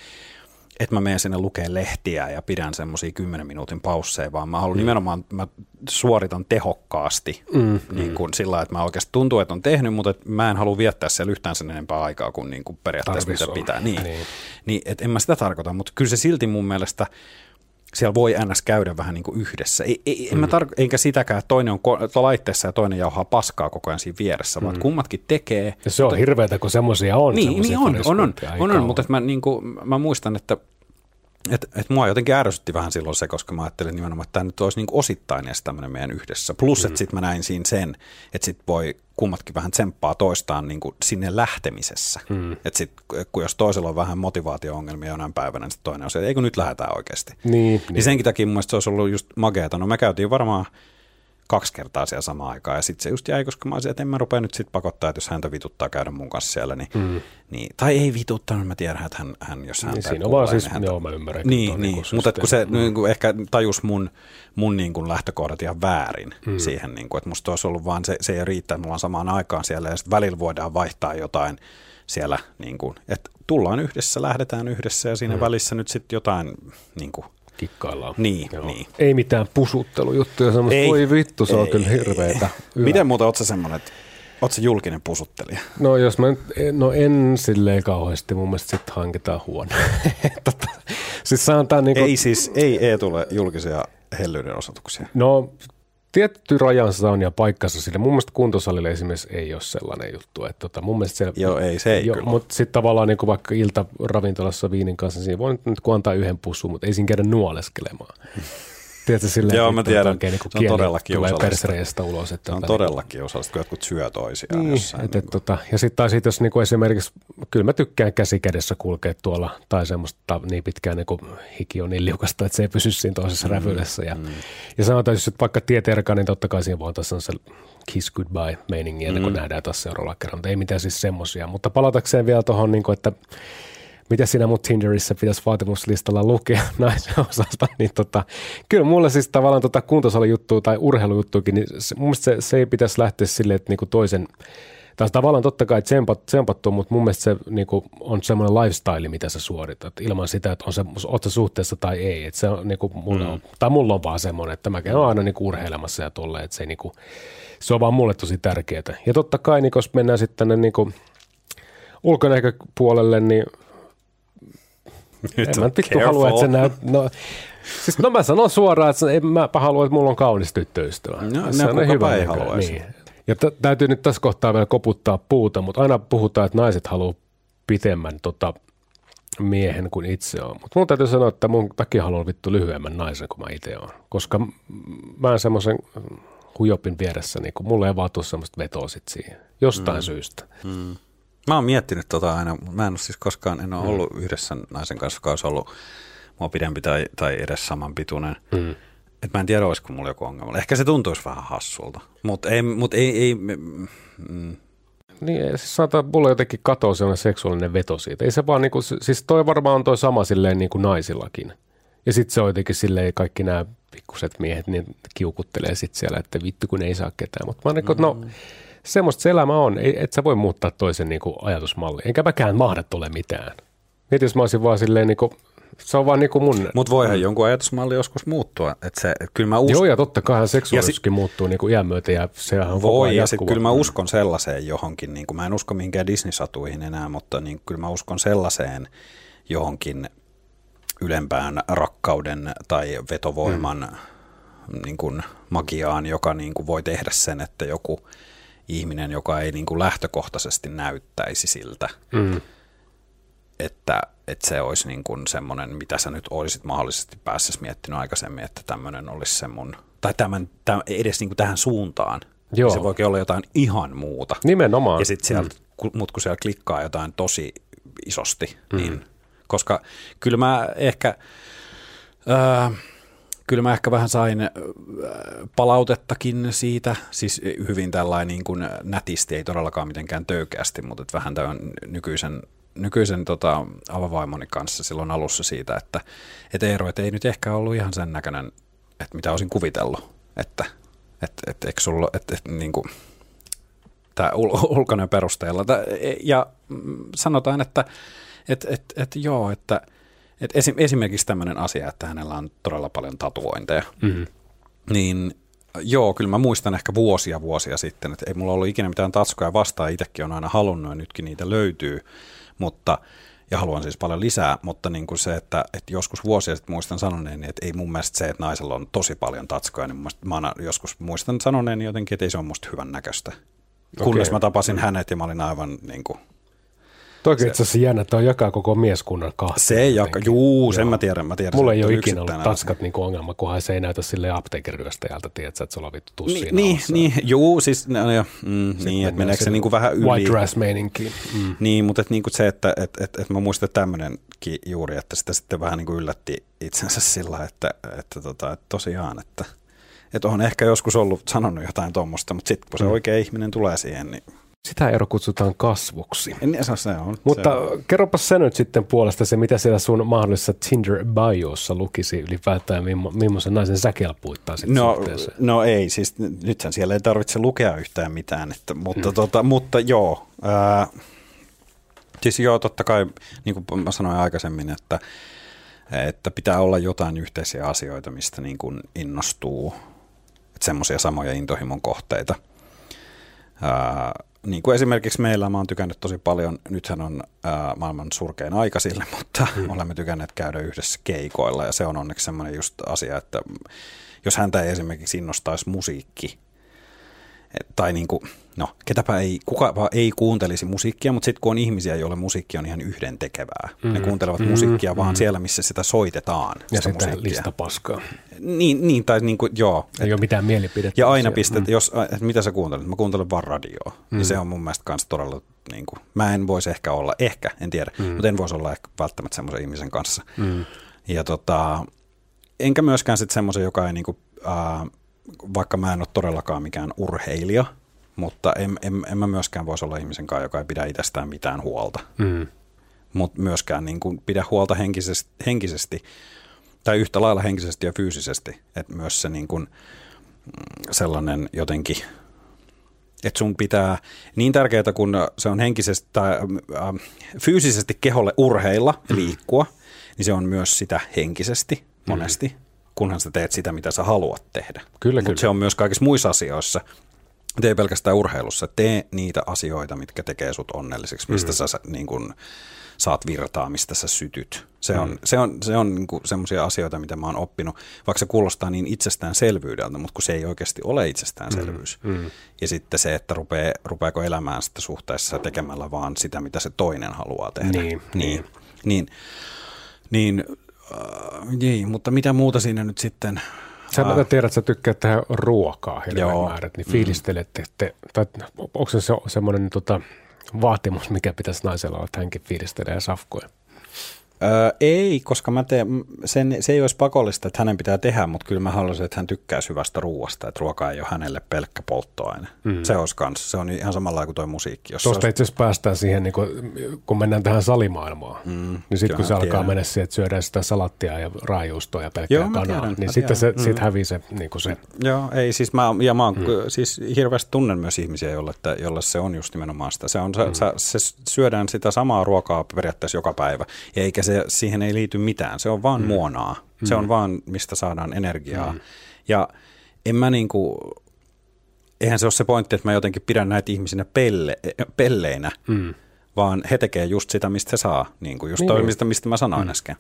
että mä menen sinne lukee lehtiä ja pidän semmoisia 10 minuutin pausseja, vaan mä haluan mm. nimenomaan, mä suoritan tehokkaasti mm, niin kuin mm. sillä että mä oikeasti tuntuu, että on tehnyt, mutta että mä en halua viettää siellä yhtään sen enempää aikaa kuin, niin kuin periaatteessa mitä pitää. Niin, niin. niin että en mä sitä tarkoita, mutta kyllä se silti mun mielestä siellä voi ns. käydä vähän niin kuin yhdessä. Ei, ei, en mä mm. tar- enkä sitäkään, että toinen on ko- laitteessa ja toinen jauhaa paskaa koko ajan siinä vieressä, mm. vaan kummatkin tekee. Ja se on mutta, hirveätä, kun semmoisia on. Niin, niin on, on, on, on, on, mutta mä, niin kuin, mä muistan, että et, et mua jotenkin ärsytti vähän silloin se, koska mä ajattelin nimenomaan, että tämä nyt olisi niin osittain edes tämmöinen meidän yhdessä. Plus, mm. että sitten mä näin siinä sen, että sitten voi kummatkin vähän tsemppaa toistaan niin kuin sinne lähtemisessä. Mm. Että sitten kun jos toisella on vähän motivaatio-ongelmia jonain päivänä, niin toinen on se, että eikö nyt lähdetään oikeasti. Niin, niin. niin senkin takia mun mielestä se olisi ollut just mageeta. No me käytiin varmaan kaksi kertaa siellä samaan aikaan. Ja sitten se just jäi, koska mä olisin, että en mä rupea nyt sitten pakottaa, että jos häntä vituttaa käydä mun kanssa siellä, niin, mm. niin tai ei vituttanut, mä tiedän, että hän, hän jos hän niin siinä on vaan siis, häntä, joo mä ymmärrän. Niin, niin, niin mutta kun se mm. niin kuin ehkä tajus mun, mun niin kuin lähtökohdat ihan väärin mm. siihen, niin kuin, että musta olisi ollut vaan se, se ei riittää, että me ollaan samaan aikaan siellä ja sitten välillä voidaan vaihtaa jotain siellä, niin kuin, että tullaan yhdessä, lähdetään yhdessä ja siinä mm. välissä nyt sitten jotain niin kuin, kikkaillaan. Niin, niin. Ei mitään pusuttelujuttuja, semmoista, ei, voi vittu, se ei, on kyllä hirveetä. Miten muuta oot sä semmoinen, että oot sä julkinen pusuttelija? No jos mä no en silleen kauheasti, mun mielestä sitten hankitaan huone. <laughs> tota, siis sanotaan niin kuin, ei siis, ei ei tule julkisia hellyyden osoituksia. No tietty rajansa on ja paikkansa sille. Mun mielestä kuntosalille esimerkiksi ei ole sellainen juttu. Että tota, mun mielestä se, Joo, ei se ei jo, kyllä. Mutta sitten tavallaan niin vaikka ilta ravintolassa viinin kanssa, niin siinä voi nyt kun antaa yhden pussun, mutta ei siinä käydä nuoleskelemaan. Tiedätkö, silleen, Joo, mä tiedän. Oikein, niin se on todellakin tulee persreestä ulos. Että se on todellakin osallista, kun jotkut syö toisiaan niin, jossain. Et, et, niin tota, ja sitten taas jos niin kuin esimerkiksi, kyllä mä tykkään käsi kädessä kulkea tuolla, tai semmoista niin pitkään niin kuin hiki on niin liukasta, että se ei pysy siinä toisessa mm, rävyydessä. Ja, mm. ja sanotaan, että vaikka tieterka, niin totta kai siinä voi antaa se kiss goodbye meiningi, mm. kun nähdään taas seuraavalla kerralla. Ei mitään siis semmoisia, mutta palatakseen vielä tuohon, niin kuin, että mitä sinä mun Tinderissä pitäisi vaatimuslistalla lukea <laughs> naisen osasta, niin tota, kyllä mulle siis tavallaan tota kuntosalijuttua tai urheilujuttuukin, niin se, mun mielestä se, se ei pitäisi lähteä silleen, että niinku toisen, tai tavallaan totta kai tsempat, tsempattu, mutta mun mielestä se niinku, on semmoinen lifestyle, mitä sä suoritat, ilman sitä, että on se, oot sä suhteessa tai ei. Että se on, niinku, mulla mm. on, tai mulla on vaan semmoinen, että mä käyn aina niinku urheilemassa ja tolleen, että se, niinku, se on vaan mulle tosi tärkeää. Ja totta kai, niin, jos mennään sitten tänne niinku, ulkonäköpuolelle, niin nyt en mä vittu halua, että se näyt... No, siis no mä sanon suoraan, että en mä halua, että mulla on kaunis tyttöystävä. No, se on hyvä ei Niin. Ja t- täytyy nyt tässä kohtaa vielä koputtaa puuta, mutta aina puhutaan, että naiset haluaa pitemmän tota, miehen kuin itse on. Mutta mun täytyy sanoa, että mun takia haluan vittu lyhyemmän naisen kuin mä itse olen. Koska mä en semmoisen hujopin vieressä, niin kun mulle ei vaan tule semmoista vetoa sit siihen. Jostain mm. syystä. Mm. Mä oon miettinyt tota aina, mä en ole siis koskaan, en ole mm. ollut yhdessä naisen kanssa, joka olisi ollut mua pidempi tai, tai edes saman pituinen. Mm. Et mä en tiedä, olisiko mulla joku ongelma. Ehkä se tuntuisi vähän hassulta, mutta ei, mut ei, ei mm. Niin, siis sanotaan, mulla jotenkin katoaa sellainen seksuaalinen veto siitä. Ei se vaan niinku, siis toi varmaan on toi sama silleen niin kuin naisillakin. Ja sitten se on jotenkin silleen, kaikki nämä pikkuset miehet niin kiukuttelee sitten siellä, että vittu kun ei saa ketään. Mutta mä niin kuin, no, mm. no semmoista se elämä on. Ei, et sä voi muuttaa toisen niin kuin ajatusmalli. Enkä mäkään mahda tule mitään. Mietin, jos mä olisin vaan silleen niin kuin, se on vaan niin kuin mun... Mutta voihan jonkun ajatusmalli joskus muuttua. Että se, et kyllä mä uskon, Joo, ja totta kai seksuaalisuuskin si- muuttuu niin kuin iän myötä, ja sehän on Voi, ja sitten kyllä mä uskon sellaiseen johonkin, niin kuin, mä en usko minkään Disney-satuihin enää, mutta niin, kyllä mä uskon sellaiseen johonkin ylempään rakkauden tai vetovoiman mm. niin kuin magiaan, joka niin kuin voi tehdä sen, että joku ihminen, joka ei niin kuin lähtökohtaisesti näyttäisi siltä, mm. että, että se olisi niin kuin semmoinen, mitä sä nyt olisit mahdollisesti päässyt miettinyt aikaisemmin, että tämmöinen olisi se mun, tai tämän, tämän edes niin kuin tähän suuntaan. Joo. Se voikin olla jotain ihan muuta. Nimenomaan. Ja sitten sieltä, mm. mut kun siellä klikkaa jotain tosi isosti, mm. niin koska kyllä mä ehkä, äh, kyllä mä ehkä vähän sain palautettakin siitä, siis hyvin tällainen niin kuin nätisti, ei todellakaan mitenkään töykeästi, mutta että vähän tämän nykyisen nykyisen tota, avavaimoni kanssa silloin alussa siitä, että et Eero, et ei nyt ehkä ollut ihan sen näköinen, että mitä olisin kuvitellut, että et, et, eikö sulla, et, et, niin kuin, tämä ul- ulkoinen perusteella. Ja sanotaan, että et, et, et, joo, että et esim, esimerkiksi tämmöinen asia, että hänellä on todella paljon tatuointeja, mm-hmm. niin joo, kyllä mä muistan ehkä vuosia vuosia sitten, että ei mulla ollut ikinä mitään tatskoja vastaan, itsekin on aina halunnut ja nytkin niitä löytyy, mutta ja haluan siis paljon lisää, mutta niin kuin se, että, että joskus vuosia sitten muistan sanoneen, että ei mun mielestä se, että naisella on tosi paljon tatskoja, niin mun mä aina joskus muistan sanoneen jotenkin, että ei se ole musta hyvän näköistä. Okay. Kunnes mä tapasin hänet ja mä olin aivan niin kuin, Toki itse asiassa jännä, että on jakaa koko mieskunnan kahta. Se ei jakaa, juu, sen mä tiedän. Mä tiedän Mulla ei ole ikinä ollut tanskat niin ongelma, kunhan se ei näytä sille apteekeriryöstäjältä, tiedätkö, että sulla on vittu tussiin Niin, niin, juu, siis no, jo, mm, niin, että meneekö se niin kuin vähän yli. White dress meininki. Mm. Niin, mutta että, niin kuin se, että et, et, et mä muistan tämmöinenkin juuri, että sitä sitten vähän niin kuin yllätti itsensä sillä, että, että, tota, että tosiaan, että että on ehkä joskus ollut sanonut jotain tuommoista, mutta sitten kun se mm. oikea ihminen tulee siihen, niin sitä ero kutsutaan kasvuksi. Niin, se, se on. Mutta se on. kerropas nyt sitten puolesta se, mitä siellä sun mahdollisessa Tinder biossa lukisi ylipäätään, millaisen naisen sä kelpuittaa sitten no, suhteeseen. no ei, siis nythän siellä ei tarvitse lukea yhtään mitään, että, mutta, hmm. tota, mutta joo. Ää, siis joo, totta kai, niin kuin mä sanoin aikaisemmin, että, että pitää olla jotain yhteisiä asioita, mistä niin kuin innostuu, että semmoisia samoja intohimon kohteita. Ää, niin kuin esimerkiksi meillä, mä oon tykännyt tosi paljon, nythän on ää, maailman surkein aika sille, <laughs> mutta mm. olemme tykänneet käydä yhdessä keikoilla ja se on onneksi semmoinen just asia, että jos häntä ei esimerkiksi innostaisi musiikki, tai niin kuin, no, ketäpä ei, kuka ei kuuntelisi musiikkia, mutta sitten kun on ihmisiä, joille musiikki on ihan yhden tekevää. Mm. Ne kuuntelevat mm. musiikkia vaan mm. siellä, missä sitä soitetaan. Ja sitä, sitä lista paskaa. Niin, niin tai niin kuin, joo. Ei et, ole mitään mielipidettä. Ja aina pistet, mm. jos, että mitä sä kuuntelet? Mä kuuntelen vaan radioa. Mm. Ja se on mun mielestä kans todella, niin kuin, mä en voisi ehkä olla, ehkä, en tiedä, mm. mutta en voisi olla ehkä välttämättä semmoisen ihmisen kanssa. Mm. Ja tota, enkä myöskään sitten semmoisen, joka ei niin kuin, äh, vaikka mä en ole todellakaan mikään urheilija, mutta en, en, en mä myöskään voisi olla ihmisen kanssa, joka ei pidä itsestään mitään huolta. Mm. Mutta myöskään niin kuin pidä huolta henkisesti, henkisesti, tai yhtä lailla henkisesti ja fyysisesti. Että myös se niin kuin, mm, sellainen jotenkin, että sun pitää, niin tärkeää kun se on henkisesti tai äh, fyysisesti keholle urheilla ja liikkua, niin se on myös sitä henkisesti monesti. Mm kunhan sä teet sitä, mitä sä haluat tehdä. Kyllä, Mutta se on myös kaikissa muissa asioissa. Tee pelkästään urheilussa. Tee niitä asioita, mitkä tekee sut onnelliseksi, mistä mm. sä niin kun, saat virtaa, mistä sä sytyt. Se mm. on, se on, se on niin semmoisia asioita, mitä mä oon oppinut, vaikka se kuulostaa niin itsestäänselvyydeltä, mutta kun se ei oikeasti ole itsestäänselvyys. Mm. Mm. Ja sitten se, että rupee, rupeako elämään sitä suhteessa tekemällä vaan sitä, mitä se toinen haluaa tehdä. Niin, niin, niin, niin Äh, niin, mutta mitä muuta siinä nyt sitten? Sä äh, tiedät, että sä tykkäät tehdä ruokaa hirveän määrät, niin mm. fiilistelette, te, tai onko se, se semmoinen tota, vaatimus, mikä pitäisi naisella olla, että hänkin fiilistelee safkoja? Öö, ei, koska mä teen, sen, se ei olisi pakollista, että hänen pitää tehdä, mutta kyllä mä haluaisin, että hän tykkäisi hyvästä ruoasta, että ruoka ei ole hänelle pelkkä polttoaine. Mm. Se olisi kans, se on ihan samalla kuin toi musiikki. Jos Tuosta olisi... itse asiassa päästään siihen, niin kun, kun mennään tähän salimaailmaan, mm, niin sitten kun se alkaa mennä siihen, että syödään sitä salattia ja raajuustoa ja pelkkää Joo, kanaa, tiedän, niin sitten se, tiedän. siitä hävii se, niin se Joo, ei siis mä, ja mä oon, mm. siis hirveästi tunnen myös ihmisiä, jolle, että, jolle se on just nimenomaan sitä. Se, on, mm. se, se, syödään sitä samaa ruokaa periaatteessa joka päivä, eikä se, siihen ei liity mitään. Se on vaan mm. muonaa. Se on vaan, mistä saadaan energiaa. Mm. Ja en mä niinku, eihän se ole se pointti, että mä jotenkin pidän näitä ihmisinä pelle, pelleinä, mm. vaan he tekee just sitä, mistä he saa, niin kuin just niin toi, mistä, mistä mä sanoin mm. äsken.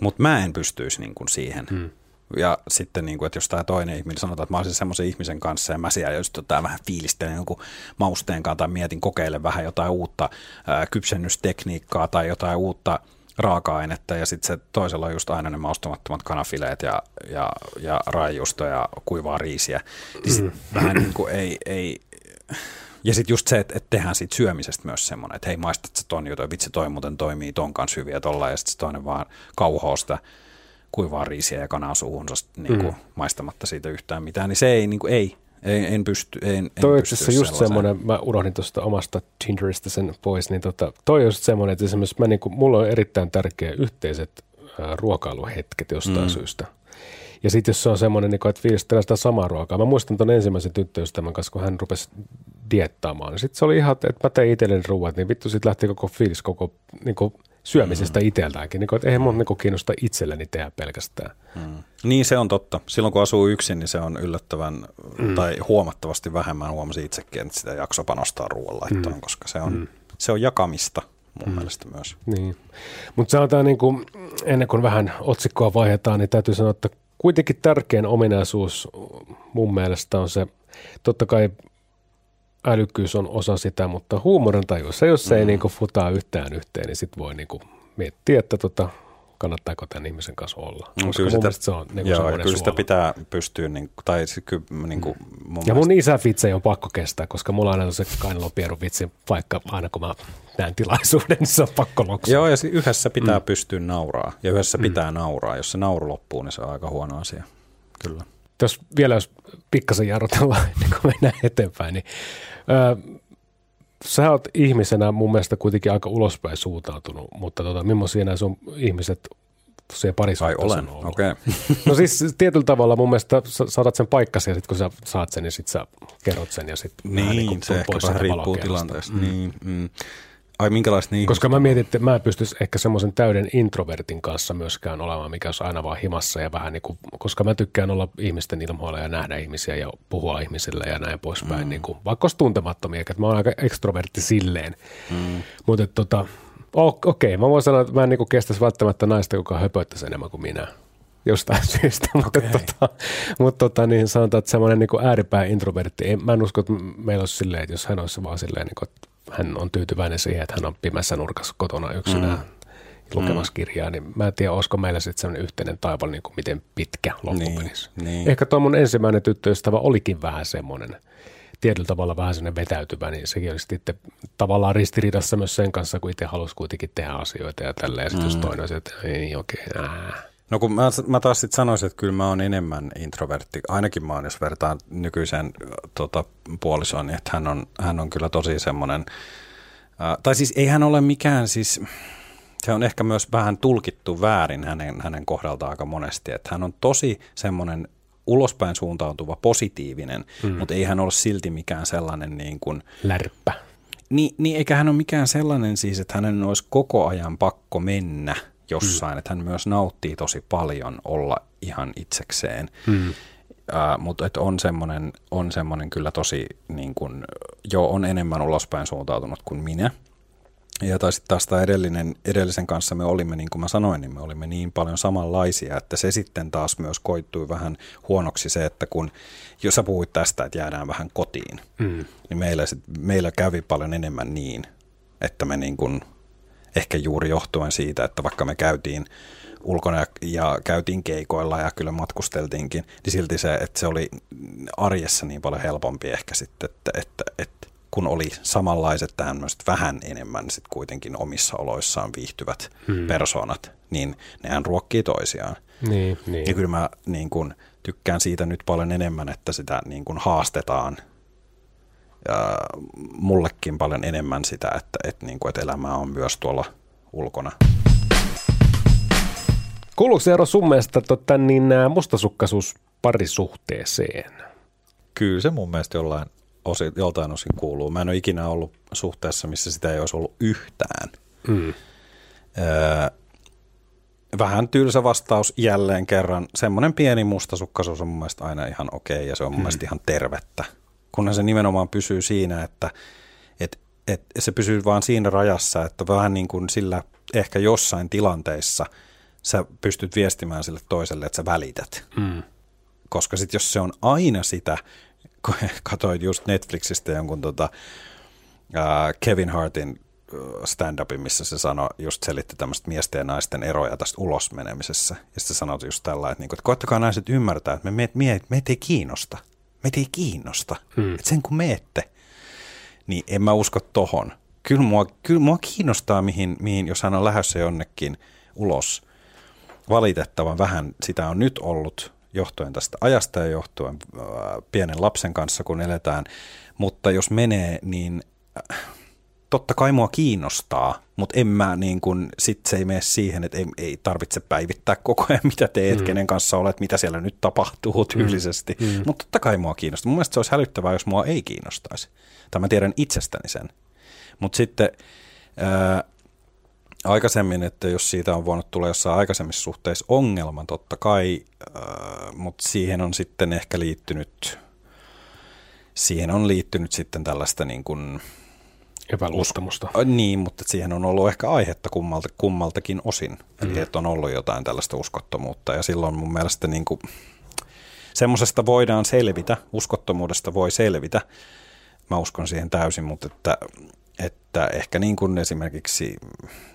Mutta mä en pystyisi niin kuin siihen. Mm. Ja sitten, niin kuin, että jos tämä toinen ihminen sanotaan, että mä olisin semmoisen ihmisen kanssa ja mä siellä just tota, vähän fiilistelen jonkun mausteen kanssa tai mietin kokeile vähän jotain uutta ää, kypsennystekniikkaa tai jotain uutta raaka-ainetta ja sitten se toisella on just aina ne maustamattomat kanafileet ja, ja, ja raijusto ja kuivaa riisiä. Niin sit vähän niin kuin ei, ei ja sitten just se, että, että tehdään siitä syömisestä myös semmoinen, että hei maistat sä ton jotain, vitsi toi muuten toimii ton kanssa hyviä tolla ja sitten se toinen vaan kauhoo sitä kuivaa riisiä ja kanaa suuhunsa niin kuin, mm. maistamatta siitä yhtään mitään, niin se ei, niin kuin, ei, ei en pysty. En, en toi on pysty asiassa just semmoinen, mä unohdin tuosta omasta Tinderistä sen pois, niin tota, toi on just semmoinen, että esimerkiksi mä niinku, mulla on erittäin tärkeä yhteiset ää, ruokailuhetket jostain mm. syystä. Ja sitten jos se on semmoinen, niin että fiilistellään sitä samaa ruokaa. Mä muistan tuon ensimmäisen tyttöystävän kanssa, kun hän rupesi diettaamaan. Niin sitten se oli ihan, että mä tein itselleni ruuat, niin vittu sitten lähti koko fiilis koko niin kuin syömisestä mm. itseltäänkin. Niin kuin, että eihän mun niin kiinnosta itselleni tehdä pelkästään. Mm. Niin se on totta. Silloin kun asuu yksin, niin se on yllättävän mm. tai huomattavasti vähemmän huomasin itsekin, että sitä jakso panostaa ruoanlaittoon, mm. koska se on, mm. se on jakamista mun mm. mielestä myös. Niin. Mutta sanotaan niin kuin, ennen kuin vähän otsikkoa vaihdetaan, niin täytyy sanoa, että kuitenkin tärkein ominaisuus mun mielestä on se, totta kai älykkyys on osa sitä, mutta huumorin tajussa, jos se mm. ei niin kuin futaa yhtään yhteen, niin sitten voi niin kuin miettiä, että tota, kannattaako tämän ihmisen kanssa olla. No, Koska kyllä sitä, mielestä se on niin joo, kyllä sitä pitää pystyä, niin, tai se, ky, niin kuin, mun Ja mun isä vitsejä on pakko kestää, koska mulla on aina se kainalopieru vitsi, vaikka aina kun mä näen tilaisuuden, <laughs> niin se on pakko loksaa. Joo, ja yhdessä pitää mm. pystyä nauraa, ja yhdessä mm. pitää nauraa. Jos se nauru loppuu, niin se on aika huono asia. Kyllä. Jos vielä jos pikkasen jarrutellaan <laughs> ennen kuin mennään eteenpäin, niin öö, sä oot ihmisenä mun mielestä kuitenkin aika ulospäin suuntautunut, mutta tota, millaisia nämä sun ihmiset se Ai parisuhteessa olen, okei. Okay. No siis tietyllä tavalla mun mielestä saatat sen paikkasi ja sitten kun sä saat sen, niin sitten sä kerrot sen ja sitten Niin, se ehkä vähän riippuu tilanteesta. Mm. Niin, mm. Ai minkälaista niin Koska mä mietin, että mä en pystyisi ehkä semmoisen täyden introvertin kanssa myöskään olemaan, mikä olisi aina vaan himassa ja vähän niin kuin, koska mä tykkään olla ihmisten ilmoilla ja nähdä ihmisiä ja puhua ihmisille ja näin poispäin, mm. niin kuin, vaikka olisi tuntemattomia, että mä oon aika ekstrovertti silleen. Mm. Mutta tota, okei, okay, mä voin sanoa, että mä en niin kuin kestäisi välttämättä naista, joka höpöttäisi enemmän kuin minä jostain <laughs> syystä, mutta, tota, mutta tota, niin sanotaan, että semmoinen niin ääripää introvertti, mä en usko, että meillä olisi silleen, että jos hän olisi vaan silleen, niin kuin, että hän on tyytyväinen siihen, että hän on pimässä nurkassa kotona yksinään mm. lukemassa kirjaa, niin mä en tiedä, olisiko meillä sitten semmoinen yhteinen taival, niin kuin miten pitkä loppupelissä. Niin, niin. Ehkä tuo mun ensimmäinen tyttöystävä olikin vähän semmoinen, tietyllä tavalla vähän semmoinen vetäytyvä, niin sekin olisi sitten tavallaan ristiriidassa myös sen kanssa, kun itse halusi kuitenkin tehdä asioita ja tälleen. Ja sitten mm. jos toinen olisi, että ei niin okei, okay, No kun mä, mä taas sitten sanoisin, että kyllä mä oon enemmän introvertti. Ainakin mä oon, jos vertaan nykyiseen tota, puolisoon, niin että hän on, hän on kyllä tosi semmoinen, äh, tai siis ei hän ole mikään siis, se on ehkä myös vähän tulkittu väärin hänen, hänen kohdaltaan aika monesti, että hän on tosi semmoinen ulospäin suuntautuva, positiivinen, mm. mutta ei hän ole silti mikään sellainen niin kuin, lärppä. niin, niin eikä hän ole mikään sellainen siis, että hänen olisi koko ajan pakko mennä jossain, mm. että hän myös nauttii tosi paljon olla ihan itsekseen. Mm. Uh, mutta et on semmoinen on semmonen kyllä tosi, niin kun, jo on enemmän ulospäin suuntautunut kuin minä. Ja tai sitten taas tämä edellinen, edellisen kanssa me olimme, niin kuin mä sanoin, niin me olimme niin paljon samanlaisia, että se sitten taas myös koittui vähän huonoksi se, että kun, jos sä puhuit tästä, että jäädään vähän kotiin, mm. niin meillä, sit, meillä kävi paljon enemmän niin, että me niin kuin, ehkä juuri johtuen siitä, että vaikka me käytiin ulkona ja, ja käytiin keikoilla ja kyllä matkusteltiinkin, niin silti se, että se oli arjessa niin paljon helpompi ehkä sitten, että, että, että kun oli samanlaiset tämmöiset vähän enemmän sit kuitenkin omissa oloissaan viihtyvät hmm. persoonat, niin nehän ruokkii toisiaan. Niin, niin. Ja kyllä mä niin kun, tykkään siitä nyt paljon enemmän, että sitä niin kun, haastetaan ja mullekin paljon enemmän sitä, että, että, niin kun, että elämää on myös tuolla ulkona. Kuuluuko se ero sun mielestä tota, niin, mustasukkaisuus parisuhteeseen? Kyllä se mun mielestä jollain osin, joltain osin kuuluu. Mä en ole ikinä ollut suhteessa, missä sitä ei olisi ollut yhtään. Mm. Öö, vähän tylsä vastaus jälleen kerran. Semmoinen pieni mustasukkaisuus on mun mielestä aina ihan okei okay, ja se on mun mm. mielestä ihan tervettä. Kunhan se nimenomaan pysyy siinä, että et, et se pysyy vaan siinä rajassa, että vähän niin kuin sillä ehkä jossain tilanteissa sä pystyt viestimään sille toiselle, että sä välität. Mm. Koska sitten jos se on aina sitä, kun <laughs> katsoin just Netflixistä jonkun tota, uh, Kevin Hartin stand-upin, missä se sanoi, just selitti tämmöistä miesten ja naisten eroja tästä ulosmenemisessä. Ja sitten sanoi just tällä, että, niinku, että koettakaa naiset ymmärtää, että me, me, me, meitä ei kiinnosta. Meitä ei kiinnosta. Hmm. Että sen kun meette, niin en mä usko tohon. Kyllä mua, kyllä mua kiinnostaa, mihin, mihin, jos hän on lähdössä jonnekin ulos. Valitettavan vähän sitä on nyt ollut johtuen tästä ajasta ja johtuen äh, pienen lapsen kanssa, kun eletään. Mutta jos menee, niin äh, totta kai mua kiinnostaa, mutta en mä niin kuin, sit se ei mene siihen, että ei, ei tarvitse päivittää koko ajan, <laughs> mitä teet, mm. kenen kanssa olet, mitä siellä nyt tapahtuu mm. tyylisesti. Mm. Mutta totta kai mua kiinnostaa. Mun mielestä se olisi hälyttävää, jos mua ei kiinnostaisi. Tai mä tiedän itsestäni sen. Mutta sitten ää, aikaisemmin, että jos siitä on voinut tulla jossain aikaisemmissa suhteissa ongelma, totta kai, ää, mutta siihen on sitten ehkä liittynyt, siihen on liittynyt sitten tällaista niin kuin, Epäluottamusta. Niin, mutta siihen on ollut ehkä aihetta kummalta, kummaltakin osin. Mm. Eli että on ollut jotain tällaista uskottomuutta. Ja silloin mun mielestä niin kuin, semmoisesta voidaan selvitä, uskottomuudesta voi selvitä. Mä uskon siihen täysin, mutta että, että ehkä niin kuin esimerkiksi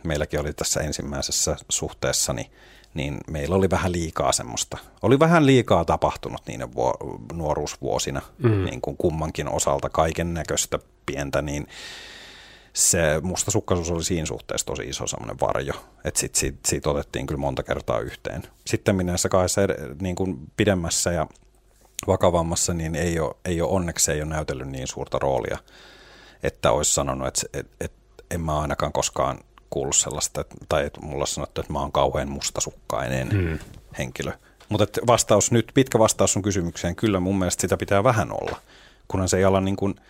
meilläkin oli tässä ensimmäisessä suhteessani, niin meillä oli vähän liikaa semmoista. Oli vähän liikaa tapahtunut niiden vuo, nuoruusvuosina, mm. niin kuin kummankin osalta kaiken näköistä pientä, niin se mustasukkaisuus oli siinä suhteessa tosi iso semmoinen varjo, että sit, siitä, siitä otettiin kyllä monta kertaa yhteen. Sitten näissä kahdessa niin kuin pidemmässä ja vakavammassa, niin ei ole, ei ole onneksi ei ole näytellyt niin suurta roolia, että olisi sanonut, että, että, että en mä ainakaan koskaan kuullut sellaista, että, tai että mulla on sanottu, että mä oon kauhean mustasukkainen hmm. henkilö. Mutta vastaus nyt, pitkä vastaus on kysymykseen, kyllä mun mielestä sitä pitää vähän olla, kunhan se ei ala niin kuin –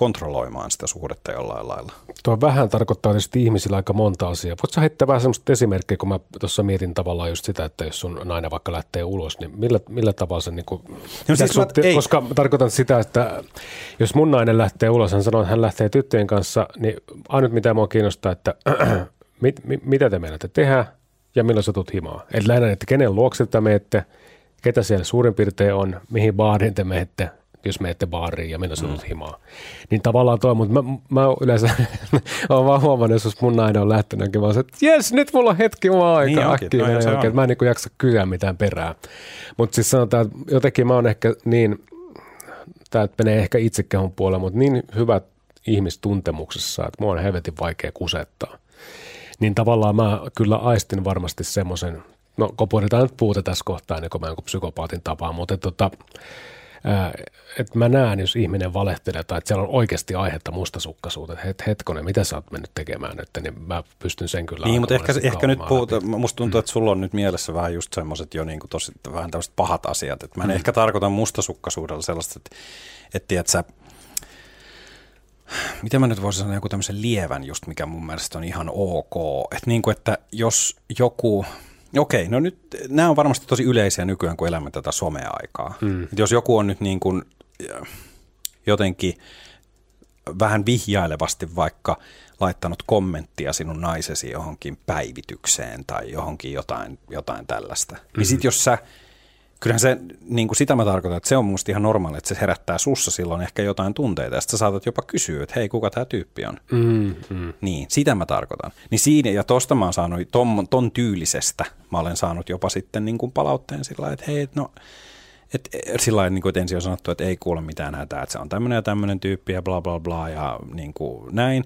kontrolloimaan sitä suhdetta jollain lailla. Tuo vähän tarkoittaa tietysti ihmisillä aika monta asiaa. Voitko heittää vähän semmoista esimerkkiä, kun mä tuossa mietin tavallaan just sitä, että jos sun nainen vaikka lähtee ulos, niin millä, millä tavalla se niin kuin, no siis sun, ei. koska tarkoitan sitä, että jos mun nainen lähtee ulos, hän sanoo, että hän lähtee tyttöjen kanssa, niin ainut mitä mua kiinnostaa, että <clears throat> mit, mit, mitä te meinatte tehdä ja milloin sä tulet himaan. Eli lähinnä, että kenen luokse te menette, ketä siellä suurin piirtein on, mihin baariin te menette, jos menette baariin ja mennä mm. himaan. Niin tavallaan toi, mutta mä, mä yleensä <laughs> olen vaan huomannut, jos mun nainen on lähtenyt, vaan se, että jes, nyt mulla on hetki mua aika niin äkkiä. No, se oikein, mä en niin jaksa kysyä mitään perää. Mutta siis sanotaan, että jotenkin mä oon ehkä niin, tämä menee ehkä itsekehon puolelle, mutta niin hyvät ihmistuntemuksessa, että mua on helvetin vaikea kusettaa. Niin tavallaan mä kyllä aistin varmasti semmoisen, no koputetaan nyt puute tässä kohtaa, niin kuin mä jonkun psykopaatin tapaa, mutta tota, että mä näen, jos ihminen valehtelee tai että siellä on oikeasti aihetta mustasukkaisuuteen, että hetkonen, mitä sä oot mennyt tekemään nyt, niin mä pystyn sen kyllä Niin, mutta ehkä, ehkä nyt puhuta, musta tuntuu, että sulla on nyt mielessä vähän just semmoiset jo niin kuin tosi, vähän tämmöiset pahat asiat, että mä en mm. ehkä tarkoita mustasukkaisuudella sellaista, että, että tiedät sä, miten mä nyt voisin sanoa joku tämmöisen lievän just, mikä mun mielestä on ihan ok, että niin kuin, että jos joku, Okei, no nyt nämä on varmasti tosi yleisiä nykyään, kun elämme tätä someaikaa. Mm. Jos joku on nyt niin kuin jotenkin vähän vihjailevasti vaikka laittanut kommenttia sinun naisesi johonkin päivitykseen tai johonkin jotain, jotain tällaista, niin mm. niin sitten jos sä – kyllähän se, niin kuin sitä mä tarkoitan, että se on musta ihan normaali, että se herättää sussa silloin ehkä jotain tunteita, ja sitten sä saatat jopa kysyä, että hei, kuka tämä tyyppi on. Mm, mm. Niin, sitä mä tarkoitan. Niin siinä, ja tosta mä oon saanut, ton, ton tyylisestä mä olen saanut jopa sitten niin kuin palautteen sillä että hei, no, Et, sillä lailla, niin kuin, että ensin on sanottu, että ei kuule mitään hätää, että se on tämmöinen ja tämmöinen tyyppi ja bla bla bla ja niin kuin näin.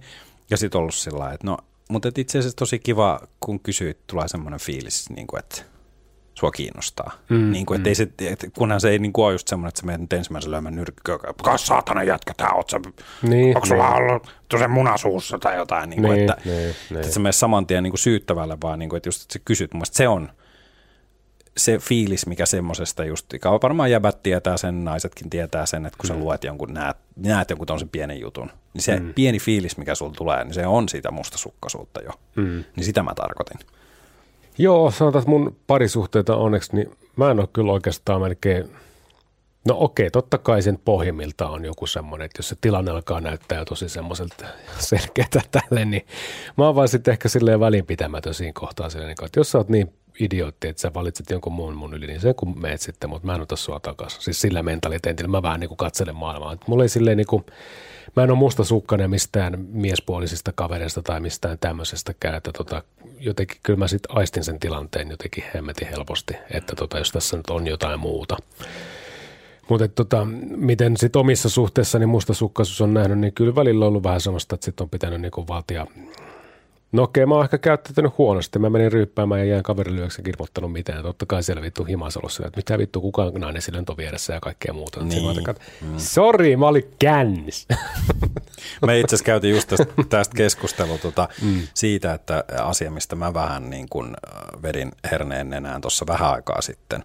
Ja sitten ollut sillä että no, mutta itse asiassa tosi kiva, kun kysyit, tulee semmoinen fiilis, niin kuin, että sua kiinnostaa. Mm, niin kuin, mm. ei se, et, kunhan se ei niin kuin ole just semmoinen, että sä menet nyt ensimmäisen lyömään nyrkkiä, kas saatana jätkä, tää oot sä, niin, onko sulla niin. ollut se munasuussa tai jotain, niin kuin, niin, että, niin, että, niin. että sä saman tien niin kuin syyttävälle, vaan niin kuin, että just että sä kysyt, mun se on se fiilis, mikä semmoisesta just, varmaan jäbät tietää sen, naisetkin tietää sen, että kun sä mm. luet jonkun, näet, näet jonkun tommosen pienen jutun, niin se mm. pieni fiilis, mikä sulla tulee, niin se on siitä mustasukkaisuutta jo. Mm. Niin sitä mä tarkoitin. Joo, sanotaan, että mun parisuhteita onneksi, niin mä en ole kyllä oikeastaan melkein, no okei, totta kai sen pohjimmilta on joku semmoinen, että jos se tilanne alkaa näyttää jo tosi semmoiselta selkeätä tälle, niin mä oon vaan sitten ehkä silleen välinpitämätön siinä kohtaa silleen, niin että jos sä oot niin idiootti, että sä valitset jonkun muun mun yli, niin se kun meet sitten, mutta mä en ota sua takaisin. Siis sillä mentaliteetillä mä vähän niin kuin katselen maailmaa. Että mulla ei silleen niin kuin, mä en ole mustasukkainen mistään miespuolisista kavereista tai mistään tämmöisestäkään, että tota, jotenkin kyllä mä sitten aistin sen tilanteen jotenkin hemmetin helposti, että tota, jos tässä nyt on jotain muuta. Mutta tota, miten sitten omissa suhteissani mustasukkaisuus on nähnyt, niin kyllä välillä on ollut vähän sellaista, että sitten on pitänyt niinku valtia No okei, mä oon ehkä käyttänyt huonosti. Mä menin ryyppäämään ja jäin kaverille yöksi kirvoittanut mitään. Totta kai siellä vittu himasalossa, että mitä vittu kukaan nainen sillä on vieressä ja kaikkea muuta. Niin. Mm. Sori, mä olin kännis. <laughs> Me itse asiassa käytiin just tästä, tästä keskustelua tuota, mm. siitä, että asia, mistä mä vähän niin kuin äh, vedin herneen nenään tuossa vähän aikaa sitten,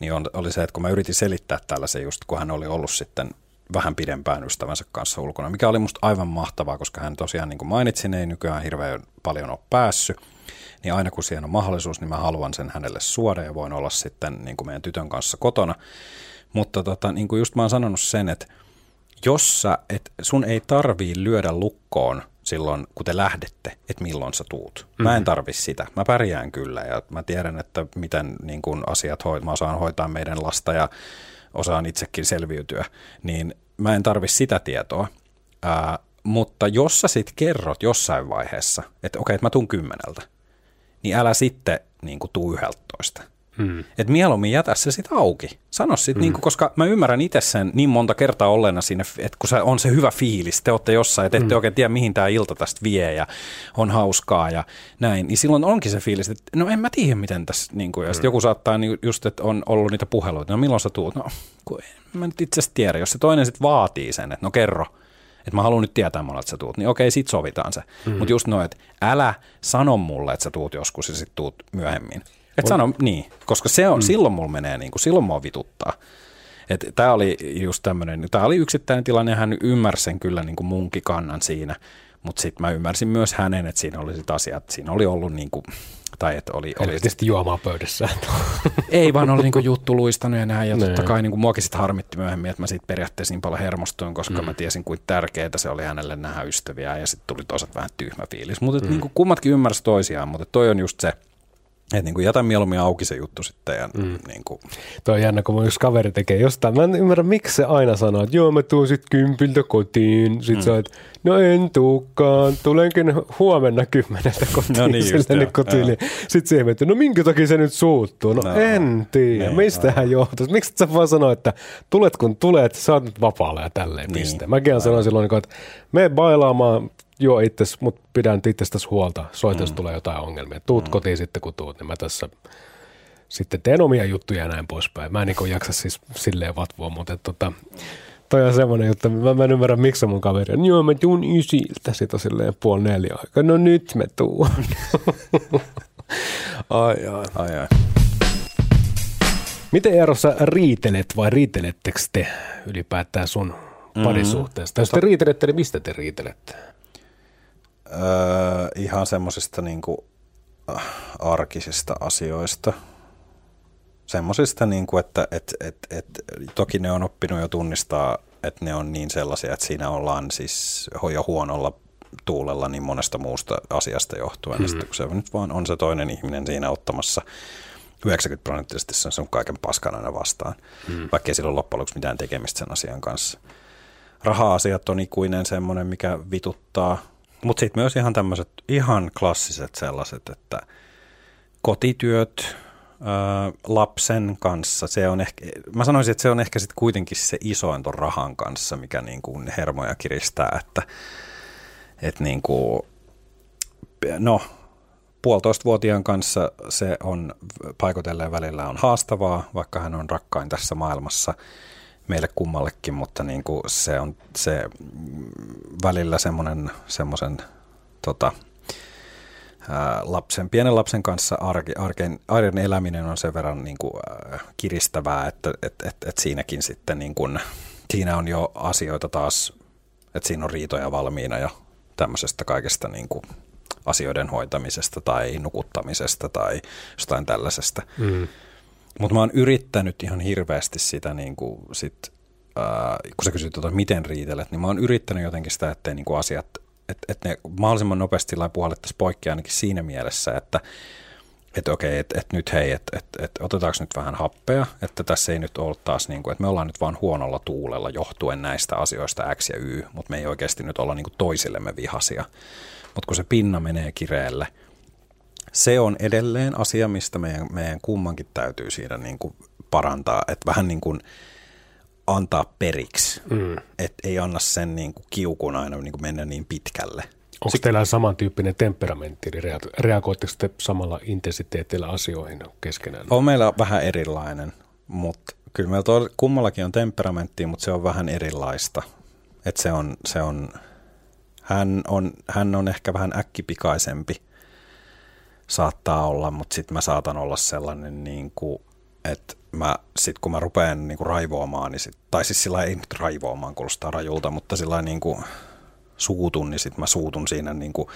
niin on, oli se, että kun mä yritin selittää tällaisen just, kun hän oli ollut sitten vähän pidempään ystävänsä kanssa ulkona, mikä oli musta aivan mahtavaa, koska hän tosiaan, niin kuin mainitsin, ei nykyään hirveän paljon ole päässyt. Niin aina kun siihen on mahdollisuus, niin mä haluan sen hänelle suoda ja voin olla sitten niin kuin meidän tytön kanssa kotona. Mutta tota, niin kuin just mä oon sanonut sen, että jos sä, et sun ei tarvii lyödä lukkoon silloin, kun te lähdette, että milloin sä tuut. Mä en mm. tarvi sitä. Mä pärjään kyllä ja mä tiedän, että miten niin kun asiat hoit, mä osaan hoitaa meidän lasta ja osaan itsekin selviytyä, niin mä en tarvi sitä tietoa. Ää, mutta jos sä sitten kerrot jossain vaiheessa, että okei, että mä tuun kymmeneltä, niin älä sitten niin kuin, tuu yhdeltoista. Hmm. Että mieluummin jätä se sitten auki. Sano sitten, hmm. niin kuin, koska mä ymmärrän itse sen niin monta kertaa olleena siinä, että kun se on se hyvä fiilis, te olette jossain, että ette hmm. oikein tiedä, mihin tämä ilta tästä vie ja on hauskaa ja näin, niin silloin onkin se fiilis, että no en mä tiedä, miten tässä, niin kuin, ja hmm. joku saattaa just, että on ollut niitä puheluita, no milloin sä tuut? No, kun en mä nyt itse asiassa tiedä, jos se toinen sitten vaatii sen, että no kerro, että mä haluan nyt tietää mulle, että sä tuut, niin okei, sit sovitaan se. Mm. Mutta just noin, että älä sano mulle, että sä tuut joskus ja sit tuut myöhemmin. Et sano niin, koska se on, mm. silloin mulla menee niin kuin, silloin mua vituttaa. Tämä oli just tämmöinen, tämä oli yksittäinen tilanne hän ymmärsi sen kyllä niin kuin munkin kannan siinä, mutta sitten mä ymmärsin myös hänen, että siinä oli sit asiat, siinä oli ollut niin kuin, tai että oli... oli tietysti juomaa pöydässä. Ei, vaan oli niinku juttu luistanut ja näin. Ja totta niin. kai niinku muakin sitten harmitti myöhemmin, että mä siitä periaatteessa niin paljon hermostuin, koska mm. mä tiesin, kuinka tärkeää se oli hänelle nähdä ystäviä. Ja sitten tuli toisaalta vähän tyhmä fiilis. Mutta mm. niinku kummatkin ymmärsi toisiaan, mutta toi on just se, että niin kuin jätä mieluummin auki se juttu sitten. Ja mm. niin kuin. Tuo on jännä, kun mun yksi kaveri tekee jostain. Mä en ymmärrä, miksi se aina sanoo, että joo, mä tuun sitten kympiltä kotiin. Sitten mm. sä että no en tuukaan, tulenkin huomenna kymmeneltä <laughs> kotiin. No niin, just, kotiin. Sitten siihen että no minkä takia se nyt suuttuu? No, no en tiedä, niin, mistähän no. johtuu. Miksi sä vaan sanoa, että tulet kun tulet, sä oot nyt vapaalla ja tälleen niin. piste. Mäkin sanoin silloin, että me bailaamaan joo itse, mutta pidän itsestäsi huolta. Soit, mm. jos tulee jotain ongelmia. Tuut mm. kotiin sitten, kun tuut, niin mä tässä sitten teen omia juttuja ja näin poispäin. Mä en niin jaksa siis silleen vatvua, mutta tota, toi on semmoinen juttu, mä, mä en ymmärrä, miksi mun kaveri on, joo mä tuun ysiltä, sit on silleen puoli neljä aikaa, no nyt me tuun. <laughs> ai, ai. ai, ai. Miten Eerossa riitelet vai riitelettekö te ylipäätään sun mm-hmm. parisuhteesta? Jos te riitelette, niin mistä te riitelette? Öö, ihan semmoisista niin äh, arkisista asioista. Semmoisista, niin kuin, että et, et, et, toki ne on oppinut jo tunnistaa, että ne on niin sellaisia, että siinä ollaan siis jo huonolla tuulella niin monesta muusta asiasta johtuen. Mm-hmm. Sitten, kun se nyt vaan on se toinen ihminen siinä ottamassa 90 prosenttisesti sen sun kaiken paskan aina vastaan, mm. vaikka ei sillä ole loppujen lopuksi mitään tekemistä sen asian kanssa. Raha-asiat on ikuinen semmoinen, mikä vituttaa – mutta sitten myös ihan tämmöiset ihan klassiset sellaiset, että kotityöt, lapsen kanssa. Se on ehkä, mä sanoisin, että se on ehkä sitten kuitenkin se isoin ton rahan kanssa, mikä niin kuin hermoja kiristää, että, että niin kuin, no, puolitoistavuotiaan kanssa se on paikoitelleen välillä on haastavaa, vaikka hän on rakkain tässä maailmassa meille kummallekin, mutta niin kuin se on se välillä semmoinen semmoisen tota, lapsen, pienen lapsen kanssa arke, arken, arjen eläminen on sen verran niin kuin, kiristävää, että et, et, et siinäkin sitten niin kuin, siinä on jo asioita taas, että siinä on riitoja valmiina jo tämmöisestä kaikesta niin kuin, asioiden hoitamisesta tai nukuttamisesta tai jostain tällaisesta. Mm. Mutta mä oon yrittänyt ihan hirveästi sitä, niin kuin, sit, äh, kun sä kysyt, että miten riitelet, niin mä oon yrittänyt jotenkin sitä, ettei niin kuin asiat että, että ne mahdollisimman nopeasti puhallettaisiin poikki ainakin siinä mielessä, että että okei, että, että nyt hei, että, että, että otetaanko nyt vähän happea, että tässä ei nyt ole taas niin kuin, että me ollaan nyt vaan huonolla tuulella johtuen näistä asioista X ja Y, mutta me ei oikeasti nyt olla niin kuin toisillemme vihasia. Mutta kun se pinna menee kireelle, se on edelleen asia, mistä meidän, meidän kummankin täytyy siinä niin kuin parantaa, että vähän niin kuin – antaa periksi, mm. että ei anna sen niin kuin kiukun aina niin kuin mennä niin pitkälle. Onko Sik- teillä samantyyppinen temperamentti, eli reagoitteko te samalla intensiteetillä asioihin keskenään? On meillä vähän erilainen, mutta kyllä meillä tuolla, kummallakin on temperamentti, mutta se on vähän erilaista. Et se on, se on, hän, on, hän on ehkä vähän äkkipikaisempi, saattaa olla, mutta sitten mä saatan olla sellainen, niin kuin, että mä sit kun mä rupean niinku raivoamaan, niin sit, tai siis sillä ei nyt raivoamaan, kuulostaa rajulta, mutta sillä niinku suutun, niin sit mä suutun siinä niinku,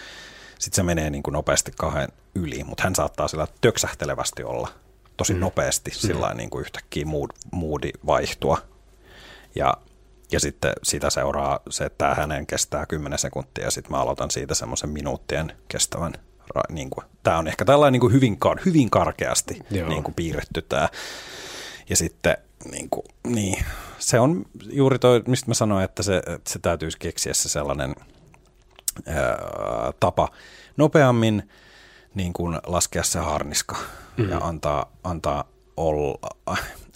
sit se menee niinku nopeasti kahden yli, mutta hän saattaa sillä töksähtelevästi olla tosi mm. nopeasti mm. sillä niinku yhtäkkiä mood, moodi vaihtua. Ja, ja sitten sitä seuraa se, että tämä hänen kestää 10 sekuntia ja sitten mä aloitan siitä semmoisen minuuttien kestävän niin kuin, tämä on ehkä tällainen niin kuin hyvin, hyvin karkeasti niin kuin piirretty tämä ja sitten niin, kuin, niin se on juuri toi, mistä mä sanoin, että se, että se täytyisi keksiä se sellainen ää, tapa nopeammin niin kuin laskea se harniska mm. ja antaa, antaa olla,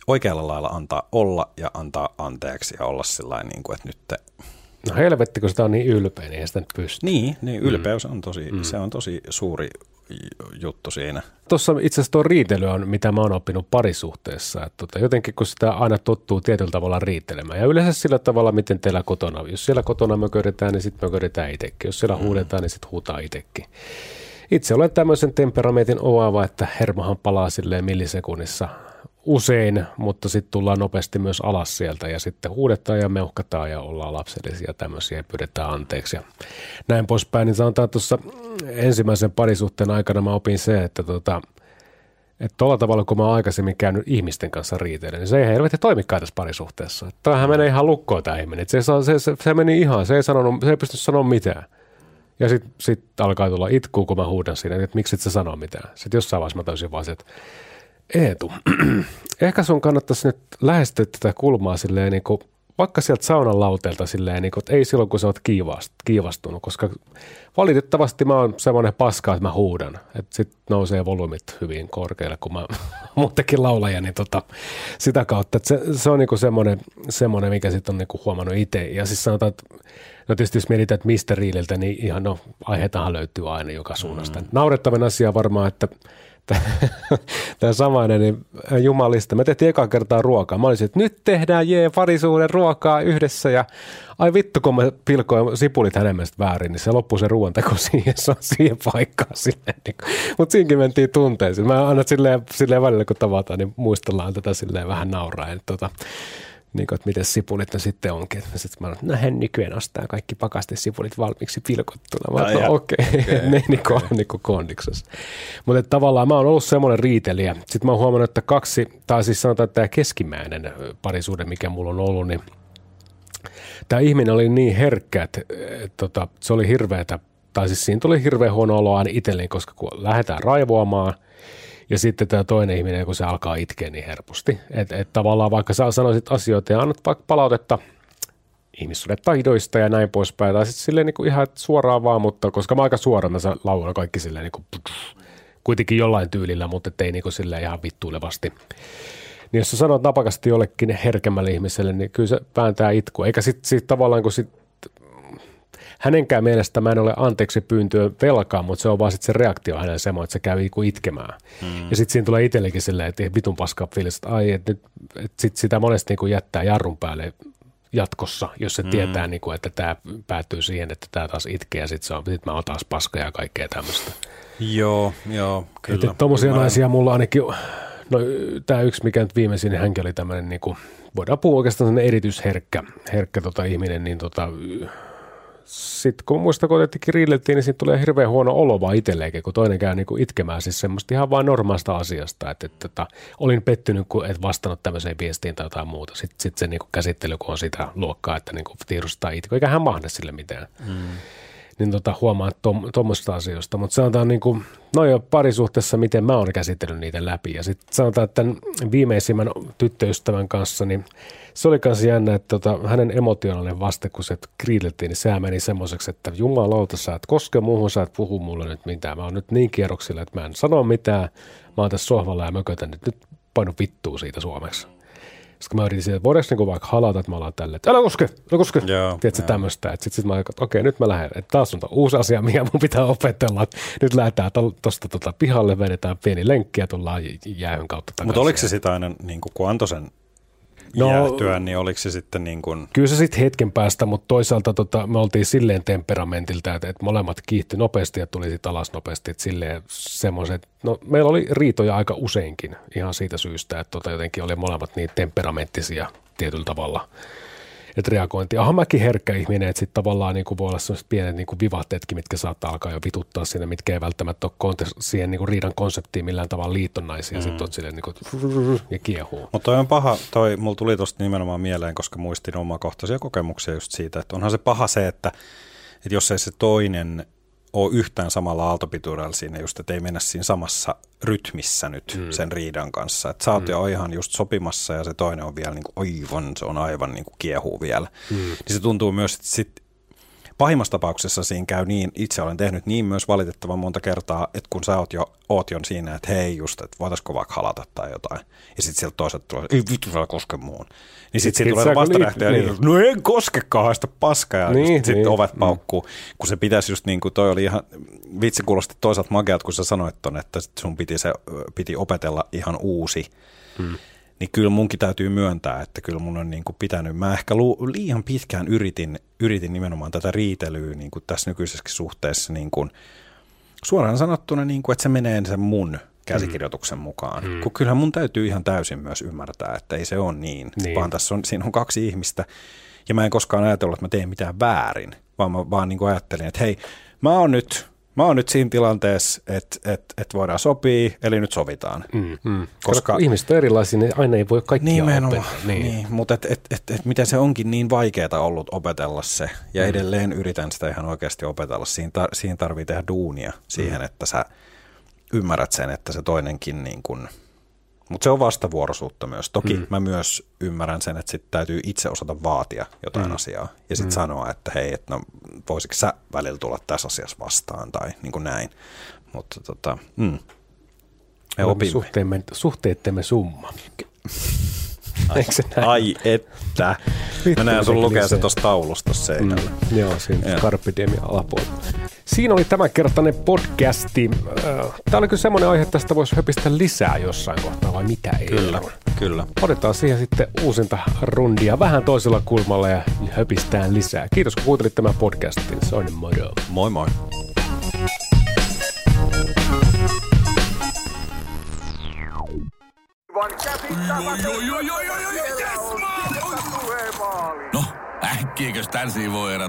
oikealla lailla antaa olla ja antaa anteeksi ja olla sillä niin kuin, että nyt te, No helvetti, kun sitä on niin ylpeä, niin ei sitä nyt pysty. Niin, niin ylpeys mm. on tosi, mm. se on tosi suuri juttu siinä. Tuossa itse asiassa tuo riitely on, mitä mä oon oppinut parisuhteessa. Että tota, jotenkin kun sitä aina tottuu tietyllä tavalla riitelemään. Ja yleensä sillä tavalla, miten teillä kotona. Jos siellä kotona möködetään, niin sitten möködetään itsekin. Jos siellä mm. huudetaan, niin sitten huutaa itsekin. Itse olen tämmöisen temperamentin oava, että hermohan palaa silleen millisekunnissa usein, mutta sitten tullaan nopeasti myös alas sieltä ja sitten huudetaan ja meuhkataan ja ollaan lapsellisia tämmöisiä ja pyydetään anteeksi ja näin poispäin. Niin sanotaan tuossa ensimmäisen parisuhteen aikana mä opin se, että tota, että tuolla tavalla, kun mä oon aikaisemmin käynyt ihmisten kanssa riiteilemään, niin se ei helvetti toimikaan tässä parisuhteessa. Tämähän menee ihan lukkoon tämä ihminen. Se, se, se, se, meni ihan, se ei, sanonut, se ei pysty sanoa mitään. Ja sitten sit alkaa tulla itku, kun mä huudan siinä, että miksi et sä sano mitään. Sitten jossain vaiheessa mä taisin vaan että Eetu, <clears throat> ehkä sun kannattaisi nyt lähestyä tätä kulmaa silleen niin kuin, vaikka sieltä saunan lauteelta silleen, niin kuin, että ei silloin kun sä oot kiivastunut, koska valitettavasti mä oon semmoinen paska, että mä huudan. Että sit nousee volyymit hyvin korkealle, kun mä <laughs> muutenkin laulaja, niin tota, sitä kautta. Että se, se on niinku semmoinen, semmoinen, mikä sitten on niinku huomannut itse. Ja siis sanotaan, että no tietysti jos mietitään, että mistä riililtä, niin ihan no aiheetahan löytyy aina joka suunnasta. Mm. Naurettavin asia varmaan, että – tämä <laughs> samainen, niin äh, jumalista. Me tehtiin eka kertaa ruokaa. Mä olisin, että nyt tehdään jee parisuuden ruokaa yhdessä ja ai vittu, kun mä pilkoin sipulit hänen mielestä väärin, niin se loppui se ruoanteko <laughs> siihen, se on siihen paikkaan. Niin Mutta siinäkin mentiin tunteisiin. Mä aina silleen, silleen välillä, kun tavataan, niin muistellaan tätä silleen vähän nauraa. Tota, niin kuin, että miten sipulit ne sitten onkin. Sitten mä sanoin, no hän nykyään ostaa kaikki pakastesipulit valmiiksi pilkottuna. Mä okei, <laughs> okay. okay. ne niin kuin, niin kuin kondiksessa. Mutta tavallaan mä oon ollut semmoinen riitelijä. Sitten mä oon huomannut, että kaksi, tai siis sanotaan, että tämä keskimmäinen parisuuden, mikä mulla on ollut, niin tämä ihminen oli niin herkkä, että, että, että tota, se oli hirveätä, tai siis siinä tuli hirveän huono olo aina itselleen, koska kun lähdetään raivoamaan – ja sitten tämä toinen ihminen, kun se alkaa itkeä niin herposti. Että et tavallaan vaikka sä sanoisit asioita ja annat vaikka palautetta ihmissuuden taidoista ja näin poispäin, tai sitten silleen niin kuin ihan suoraan vaan, mutta koska mä aika suoraan mä laulan kaikki silleen niin kuin kuitenkin jollain tyylillä, mutta ei niinku sillä ihan vittuilevasti. Niin jos sä sanot napakasti jollekin herkemmälle ihmiselle, niin kyllä se vääntää itku. Eikä sitten sit tavallaan, kun sit hänenkään mielestä mä en ole anteeksi pyyntöä velkaa, mutta se on vaan sitten se reaktio hänelle semmoinen, että se käy niinku itkemään. Mm. Ja sitten siinä tulee itsellekin silleen, että vitun paskaa fiilis, että ai, että et sit sitä monesti niinku jättää jarrun päälle jatkossa, jos se mm. tietää, niinku, että tämä päättyy siihen, että tämä taas itkee ja sitten sit mä oon taas paska ja kaikkea tämmöistä. Joo, joo, kyllä. Tuommoisia naisia mulla ainakin, no tämä yksi, mikä nyt viimeisin, niin hänkin oli tämmöinen, niinku, voidaan puhua oikeastaan erityisherkkä herkkä tota ihminen, niin tota, sitten kun muista, kun otettiin niin siitä tulee hirveän huono olo vaan itselleen, kun toinen käy niinku itkemään siis semmoista ihan vain normaalista asiasta, että, että, että olin pettynyt, kun et vastannut tämmöiseen viestiin tai jotain muuta. Sitten sit se niinku käsittely, kun on sitä luokkaa, että niinku tiedostaa itko, eikä hän mahda sille mitään. Mm niin tota, huomaa tuommoista asioista. Mutta sanotaan niin kuin, no jo parisuhteessa, miten mä oon käsitellyt niitä läpi. Ja sitten sanotaan, että tämän viimeisimmän tyttöystävän kanssa, niin se oli kanssa jännä, että tota, hänen emotionaalinen vaste, kun se grillettiin, niin sehän meni semmoiseksi, että jumalauta, sä et koske muuhun, sä et puhu mulle nyt mitään. Mä oon nyt niin kierroksilla, että mä en sano mitään. Mä oon tässä sohvalla ja mökötän nyt, nyt painu vittuu siitä suomeksi. Sitten mä yritin että voidaanko niinku vaikka halata, että mä alan tälle, että älä koske, älä koske. Joo, Tiedätkö tämmöistä. Sitten sit mä ajattelin, että okei, nyt mä lähden. Että taas on uusi asia, <laughs> mikä mun pitää opetella. Että nyt lähdetään tuosta tota pihalle, vedetään pieni lenkki ja tullaan jäähyn kautta takaisin. Mutta oliko se sitä aina, niin kun antoi sen no, jäähtyä, niin oliko se sitten niin kuin... Kyllä se sitten hetken päästä, mutta toisaalta tota, me oltiin silleen temperamentilta, että, että molemmat kiihty nopeasti ja tuli sitten alas nopeasti, että silleen semmoiset, no meillä oli riitoja aika useinkin ihan siitä syystä, että tota, jotenkin oli molemmat niin temperamenttisia tietyllä tavalla että reagointi. Aha, mäkin herkkä ihminen, että sitten tavallaan niin kuin voi olla sellaiset pienet niin kuin vivahteetkin, mitkä saattaa alkaa jo vituttaa sinne, mitkä ei välttämättä ole konte- siihen niin kuin riidan konseptiin millään tavalla liittonaisia, mm. sitten on silleen niin kuin <laughs> ja kiehuu. Mutta toi on paha, toi, mulla tuli tuosta nimenomaan mieleen, koska muistin omakohtaisia kokemuksia just siitä, että onhan se paha se, että, että jos ei se toinen ole yhtään samalla aaltopituudella siinä just, että ei mennä siinä samassa rytmissä nyt mm. sen riidan kanssa. Että sä oot mm. jo ihan just sopimassa ja se toinen on vielä niin kuin aivan, se on aivan niin kuin kiehuu vielä. Mm. Niin se tuntuu myös, että sit pahimmassa tapauksessa siinä käy niin, itse olen tehnyt niin myös valitettavan monta kertaa, että kun sä oot jo, oot jo siinä, että hei just, että voitaisiko vaikka halata tai jotain, ja sitten sieltä toiset tulee, ei vittu sä koske muun. Niin sitten sit tulee vastareaktio, niin. niin. no en koskekaan haista paskaa, ja niin, sitten niin. ovet mm. paukkuu, kun se pitäisi just niin kuin, toi oli ihan, vitsi kuulosti toisaalta mageat, kun sä sanoit ton, että sun piti, se, piti opetella ihan uusi, hmm niin kyllä munkin täytyy myöntää, että kyllä mun on niin kuin pitänyt, mä ehkä lu, liian pitkään yritin, yritin nimenomaan tätä riitelyä niin kuin tässä nykyisessä suhteessa niin kuin, suoraan sanottuna, niin kuin, että se menee sen mun käsikirjoituksen mukaan. Mm. Kun kyllähän mun täytyy ihan täysin myös ymmärtää, että ei se ole niin, niin. vaan tässä on, siinä on kaksi ihmistä, ja mä en koskaan ajatellut, että mä teen mitään väärin, vaan mä vaan niin kuin ajattelin, että hei, mä oon nyt mä oon nyt siinä tilanteessa, että et, et voidaan sopia, eli nyt sovitaan. Mm, mm. Koska Koska ihmiset on erilaisia, niin aina ei voi kaikkia opetella. Niin, niin mutta et, et, et, et, miten se onkin niin vaikeaa ollut opetella se, ja mm. edelleen yritän sitä ihan oikeasti opetella. Siinä, tar- siinä tarvii tehdä duunia siihen, mm. että sä ymmärrät sen, että se toinenkin niin kuin – mutta se on vastavuoroisuutta myös. Toki mm. mä myös ymmärrän sen, että sit täytyy itse osata vaatia jotain mm. asiaa ja sitten mm. sanoa, että hei, että no, voisiko sä välillä tulla tässä asiassa vastaan tai niin kuin näin. Mutta tota, mm. me opimme. Suhteemme, suhteettemme summa. <laughs> Ai, ai että. Mä näen sun lukea se tuossa taulusta seinällä. Mm, joo, siinä Carpe alapuolella. Siinä oli tämänkertainen podcasti. Äh, Tämä oli kyllä semmoinen aihe, että tästä voisi höpistä lisää jossain kohtaa, vai mitä ei? Kyllä, kyllä. Otetaan siihen sitten uusinta rundia vähän toisella kulmalla ja höpistään lisää. Kiitos kun kuuntelit tämän podcastin. Se on moro. Moi moi. No, äkkiäkös tän voi erä